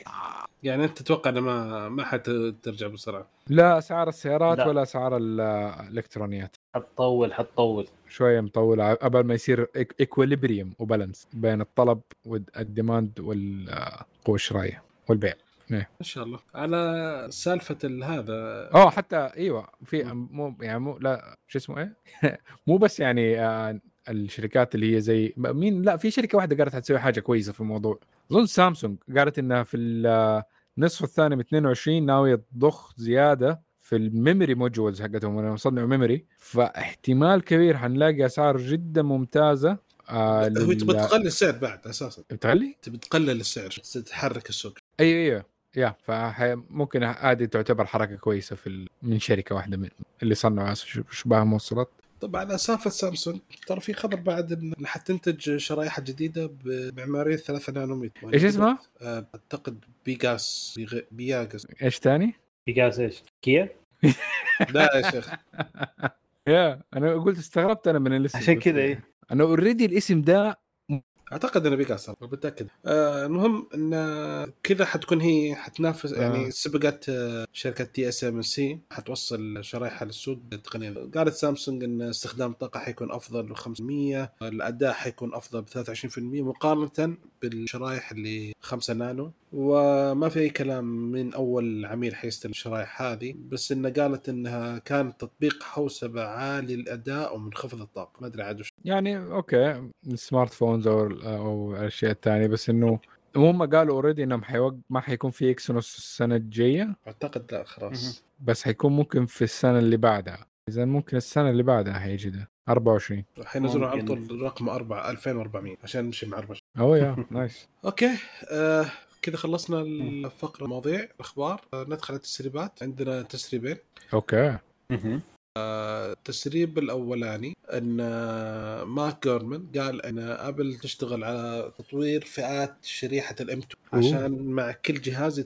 يعني أنت تتوقع إنه ما ما حترجع بسرعة؟ لا اسعار السيارات لا. ولا اسعار الإلكترونيات. حتطول حتطول. شوية مطوله قبل ما يصير equilibrium و balance بين الطلب وال demand والقوة الشرائية والبيع. إيه. إن شاء الله. على سالفة هذا. آه حتى إيوه في مو يعني مو لا شو اسمه إيه؟ مو بس يعني آه الشركات اللي هي زي مين لا في شركة واحدة قالت حتسوي حاجة كويسة في الموضوع. أظن سامسونج قالت إنها في النصف الثاني من 22 ناوية تضخ زيادة في ال memory modules حقتهم. لما يصنعوا memory فاحتمال كبير حنلاقي أسعار جدا ممتازة. آه هو تبي تقلل السعر بعد أساسا. بتغلي؟ تبي تقلل السعر تحرك السوق. أيوه أيوه. يا فممكن هذه تعتبر حركة كويسة في من شركة واحدة من اللي صنعوا شبه موصلات طبعا على سالفة سامسونج ترى في خبر بعد إن حتنتج شرائح جديدة بمعماريه 3 نانومتر إيش اسمها؟ آه، أعتقد بيجاس بياجاس إيش ثاني؟ بيجاس إيش؟ كيا؟ لا يا شيخ يا أنا قلت استغربت أنا من الاسم عشان كذا إيه أنا اوريدي الاسم ده أعتقد إنه بيكاسل متأكد. آه المهم إن كذا حتكون هي حتنافس يعني آه. سبقت آه شركة تي اس ام سي حتوصل شرايحها للسوق تقنيا قالت سامسونج إن استخدام الطاقة حيكون أفضل ب 500 الأداء حيكون أفضل ب 23% مقارنة بالشرايح اللي 5 نانو. وما في أي كلام من أول عميل حيستلم الشرايح هذه بس إنه قالت إنها كان تطبيق حوسبة عالي الأداء ومنخفض الطاقة. ما أدري عاد يعني okay ال smart phones أو أو الأشياء الثانية بس إنه هم قالوا already انهم حيوق... ما حيكون في Exynos السنة الجاية. أعتقد لا خلاص. بس حيكون ممكن في السنة اللي بعدها. اذا ممكن السنة اللي بعدها حيجي ده 24 حينزلوا على طول رقم 4 2400 عشان نمشي مع 24 أوه يا نايس. أوكي آه كذا خلصنا الفقرة المواضيع الأخبار. آه ندخل على التسريبات. عندنا تسريبين. okay. التسريب الأولاني إن مارك جورمان قال إن أبل تشتغل على تطوير فئات شريحة ال M 2 عشان مع كل جهاز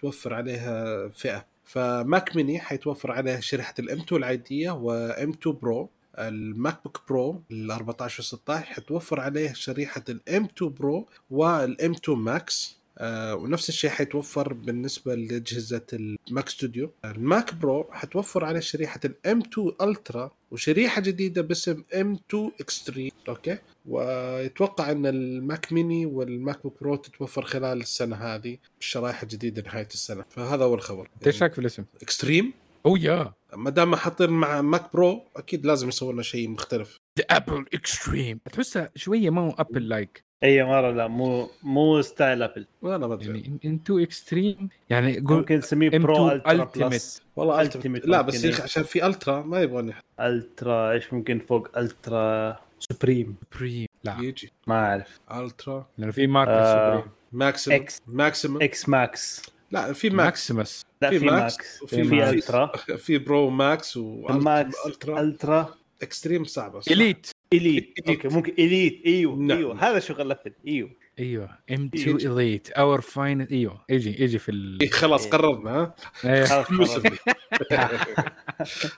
توفر عليها فئة. ف Mac mini حيتوفر عليه شريحة ال M 2 العادية و M 2 Pro ال MacBook Pro ال 14 و 16 حتوفر عليه شريحة ال M 2 Pro وال M 2 Max آه ونفس الشيء حيتوفر بالنسبة لأجهزة ال Mac Studio. ال Mac Pro حتوفر عليه شريحة ال M 2 Ultra وشريحة جديدة باسم M 2 Extreme okay؟ ويتوقع إن ال Mac mini وال MacBook Pro تتوفر خلال السنة هذه بالشرائح الجديده نهايه السنة. فهذا أول خبر. إيش رايك في الاسم؟ اكستريم أو يا. ما دام حاطين مع Mac Pro أكيد لازم يسوي لنا شيء مختلف. ذا ابل extreme تحسها شوية ما هو ابل like أي مرة لا مو مو style ابل أدري. يعني انتو extreme يعني قول ممكن تسميه Pro ultimate والله ultimate لا بس يا عشان في Ultra ما يبغون الترا إيش ممكن فوق الترا سوبريم سوبريم لا. يجي. ما أعرف. الترا لأنه في ماركه آه سوبريم ماكسيم إكس ماكسيم إكس ماكس لا في ماكس ماكسيمس لا في, ماكس. وفي في الترا في برو ماكس وماكس الترا الترا اكستريم صعبة اليت إليت. أوكي ممكن إليت. إيوه نعم. إيوه هذا شغل ابل إيوه. أيوه ام 2 اليت اور فاين أيوه يجي يجي في ال... إيه خلاص إيه. قررنا ها؟ أيوه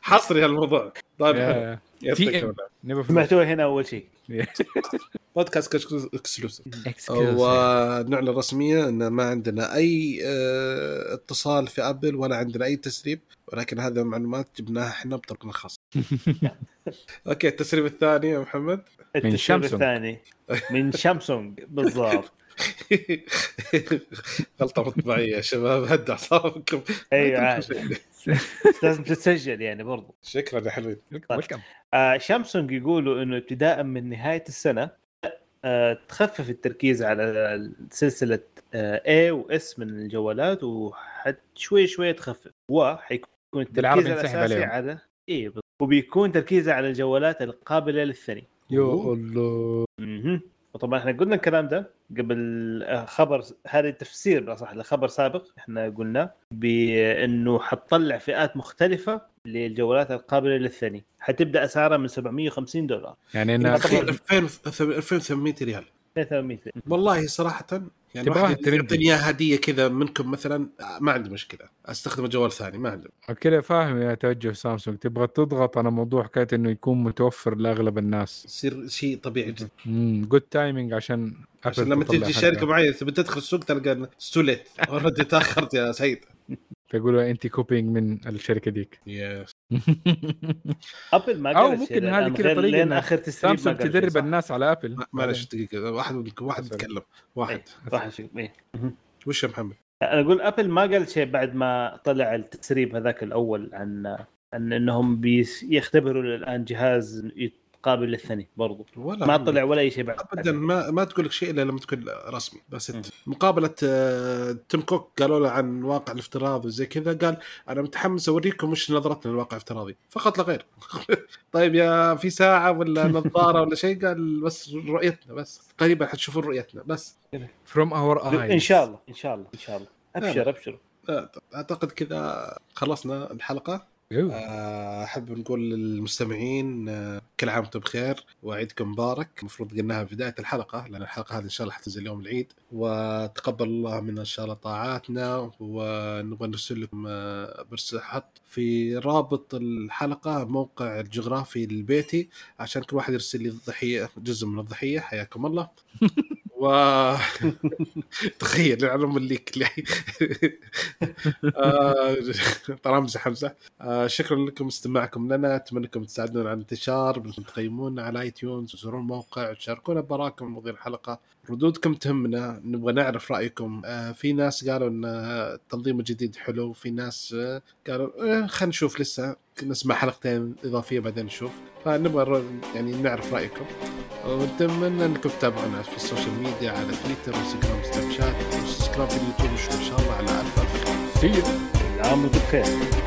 حصري هالموضوع. طيب TM سمعتوها هنا أول شيء. podcast exclusive ونعلن رسميا إن ما عندنا أي آه اتصال في ابل ولا عندنا أي تسريب ولكن هذه معلومات جبناها إحنا بطريقنا الخاص okay التسريب الثاني يا محمد. من شامسونج. الثاني. من شامسونج بالضبط. غلطة مطبعية يا شباب هدوا أعصابكم. أيوه عادي لازم تتسجل يعني برضو. شكرا يا حلوين. طيب. آه شامسونج يقولوا إنه ابتداء من نهاية السنة آه تخفف التركيز على سلسلة اي واس من الجوالات وحت شوي شوي تخفف. وحيكون التركيز الأساسي على اي وبيكون تركيزه على الجوالات القابلة للثني يا الله. وطبعا إحنا قلنا الكلام ده قبل آه، خبر هذا تفسير بالاصح لخبر سابق إحنا قلنا بأنه حتطلع فئات مختلفة للجوالات القابلة للثني حتبدأ أسعارها من 750 دولار. يعني انها 2800 ريال. 2800 والله صراحة يعني واحد يعطيني إياها هدية كذا منكم مثلا ما عندي مشكلة. أستخدم جوال ثاني ما عندي. كذا فاهم يا توجه سامسونج. تبغى تضغط على موضوع حكاية إنه يكون متوفر لأغلب الناس. يصير شيء طبيعي جدا. امم good timing عشان عشان لما تجي شركة معينة تبي تدخل السوق تلقى it's too late already تأخرت يا سيد فيقولوا انت copying من الشركة ديك. yes ابل ما أو ممكن هذه كذا طريقة لين آخر تسريب سامسونج تدرب الناس على ابل معلش دقيقة واحد واحد يتكلم. واحد. واحد إيه. وش يا محمد؟ أنا أقول ابل ما قال شيء بعد ما طلع التسريب هذاك الأول عن عن إنهم بيختبروا الان جهاز قابل للثني برضو. ولا ما طلع ولا أي شيء بعد. ابدا ما ما تقول لك شيء إلا لما تكون رسمي بس أنت مقابلة آه، تيم كوك قالوا له عن واقع الافتراض وزي كذا قال أنا متحمس أوريكم وش نظرتنا للواقع الافتراضي. فقط لا غير. طيب يا في ساعة ولا نظارة ولا شيء؟ قال بس رؤيتنا بس. قريبا حتشوفون رؤيتنا بس. from our eyes ان شاء الله إن شاء الله إن شاء الله. أبشر أبشر. أعتقد كذا خلصنا الحلقة. أحب نقول للمستمعين آه، كل عام وأنتم بخير وعيدكم مبارك. المفروض قلناها في بداية الحلقة لأن الحلقة هذه إن شاء الله حتنزل يوم العيد. وتقبل الله منا إن شاء الله طاعاتنا ونبغى نرسل لكم آه، بس حط في رابط الحلقة موقع الجغرافي البيتي عشان كل واحد يرسل لي الضحية جزء من الضحية. حياكم الله. و تخيل أنا الليك اللي طرامزه حمزة. آه شكرا لكم استماعكم لنا. أتمنى انكم تساعدونا على الانتشار تقيمونا على اي تيونز وتزورون الموقع وتشاركونا براكم مواضيع الحلقة. ردودكم تهمنا نبغى نعرف رأيكم. آه في ناس قالوا إن التنظيم الجديد حلو في ناس آه قالوا آه خلينا نشوف لسه نسمع حلقتين إضافية بعدين نشوف. فنبغى يعني نعرف رأيكم. ونتمنى إنكم تتابعونا في ال social media على تويتر وانستغرام وسناب شات. و subscribe في اليوتيوب إن شاء الله على ألف ألف خير. عام بخير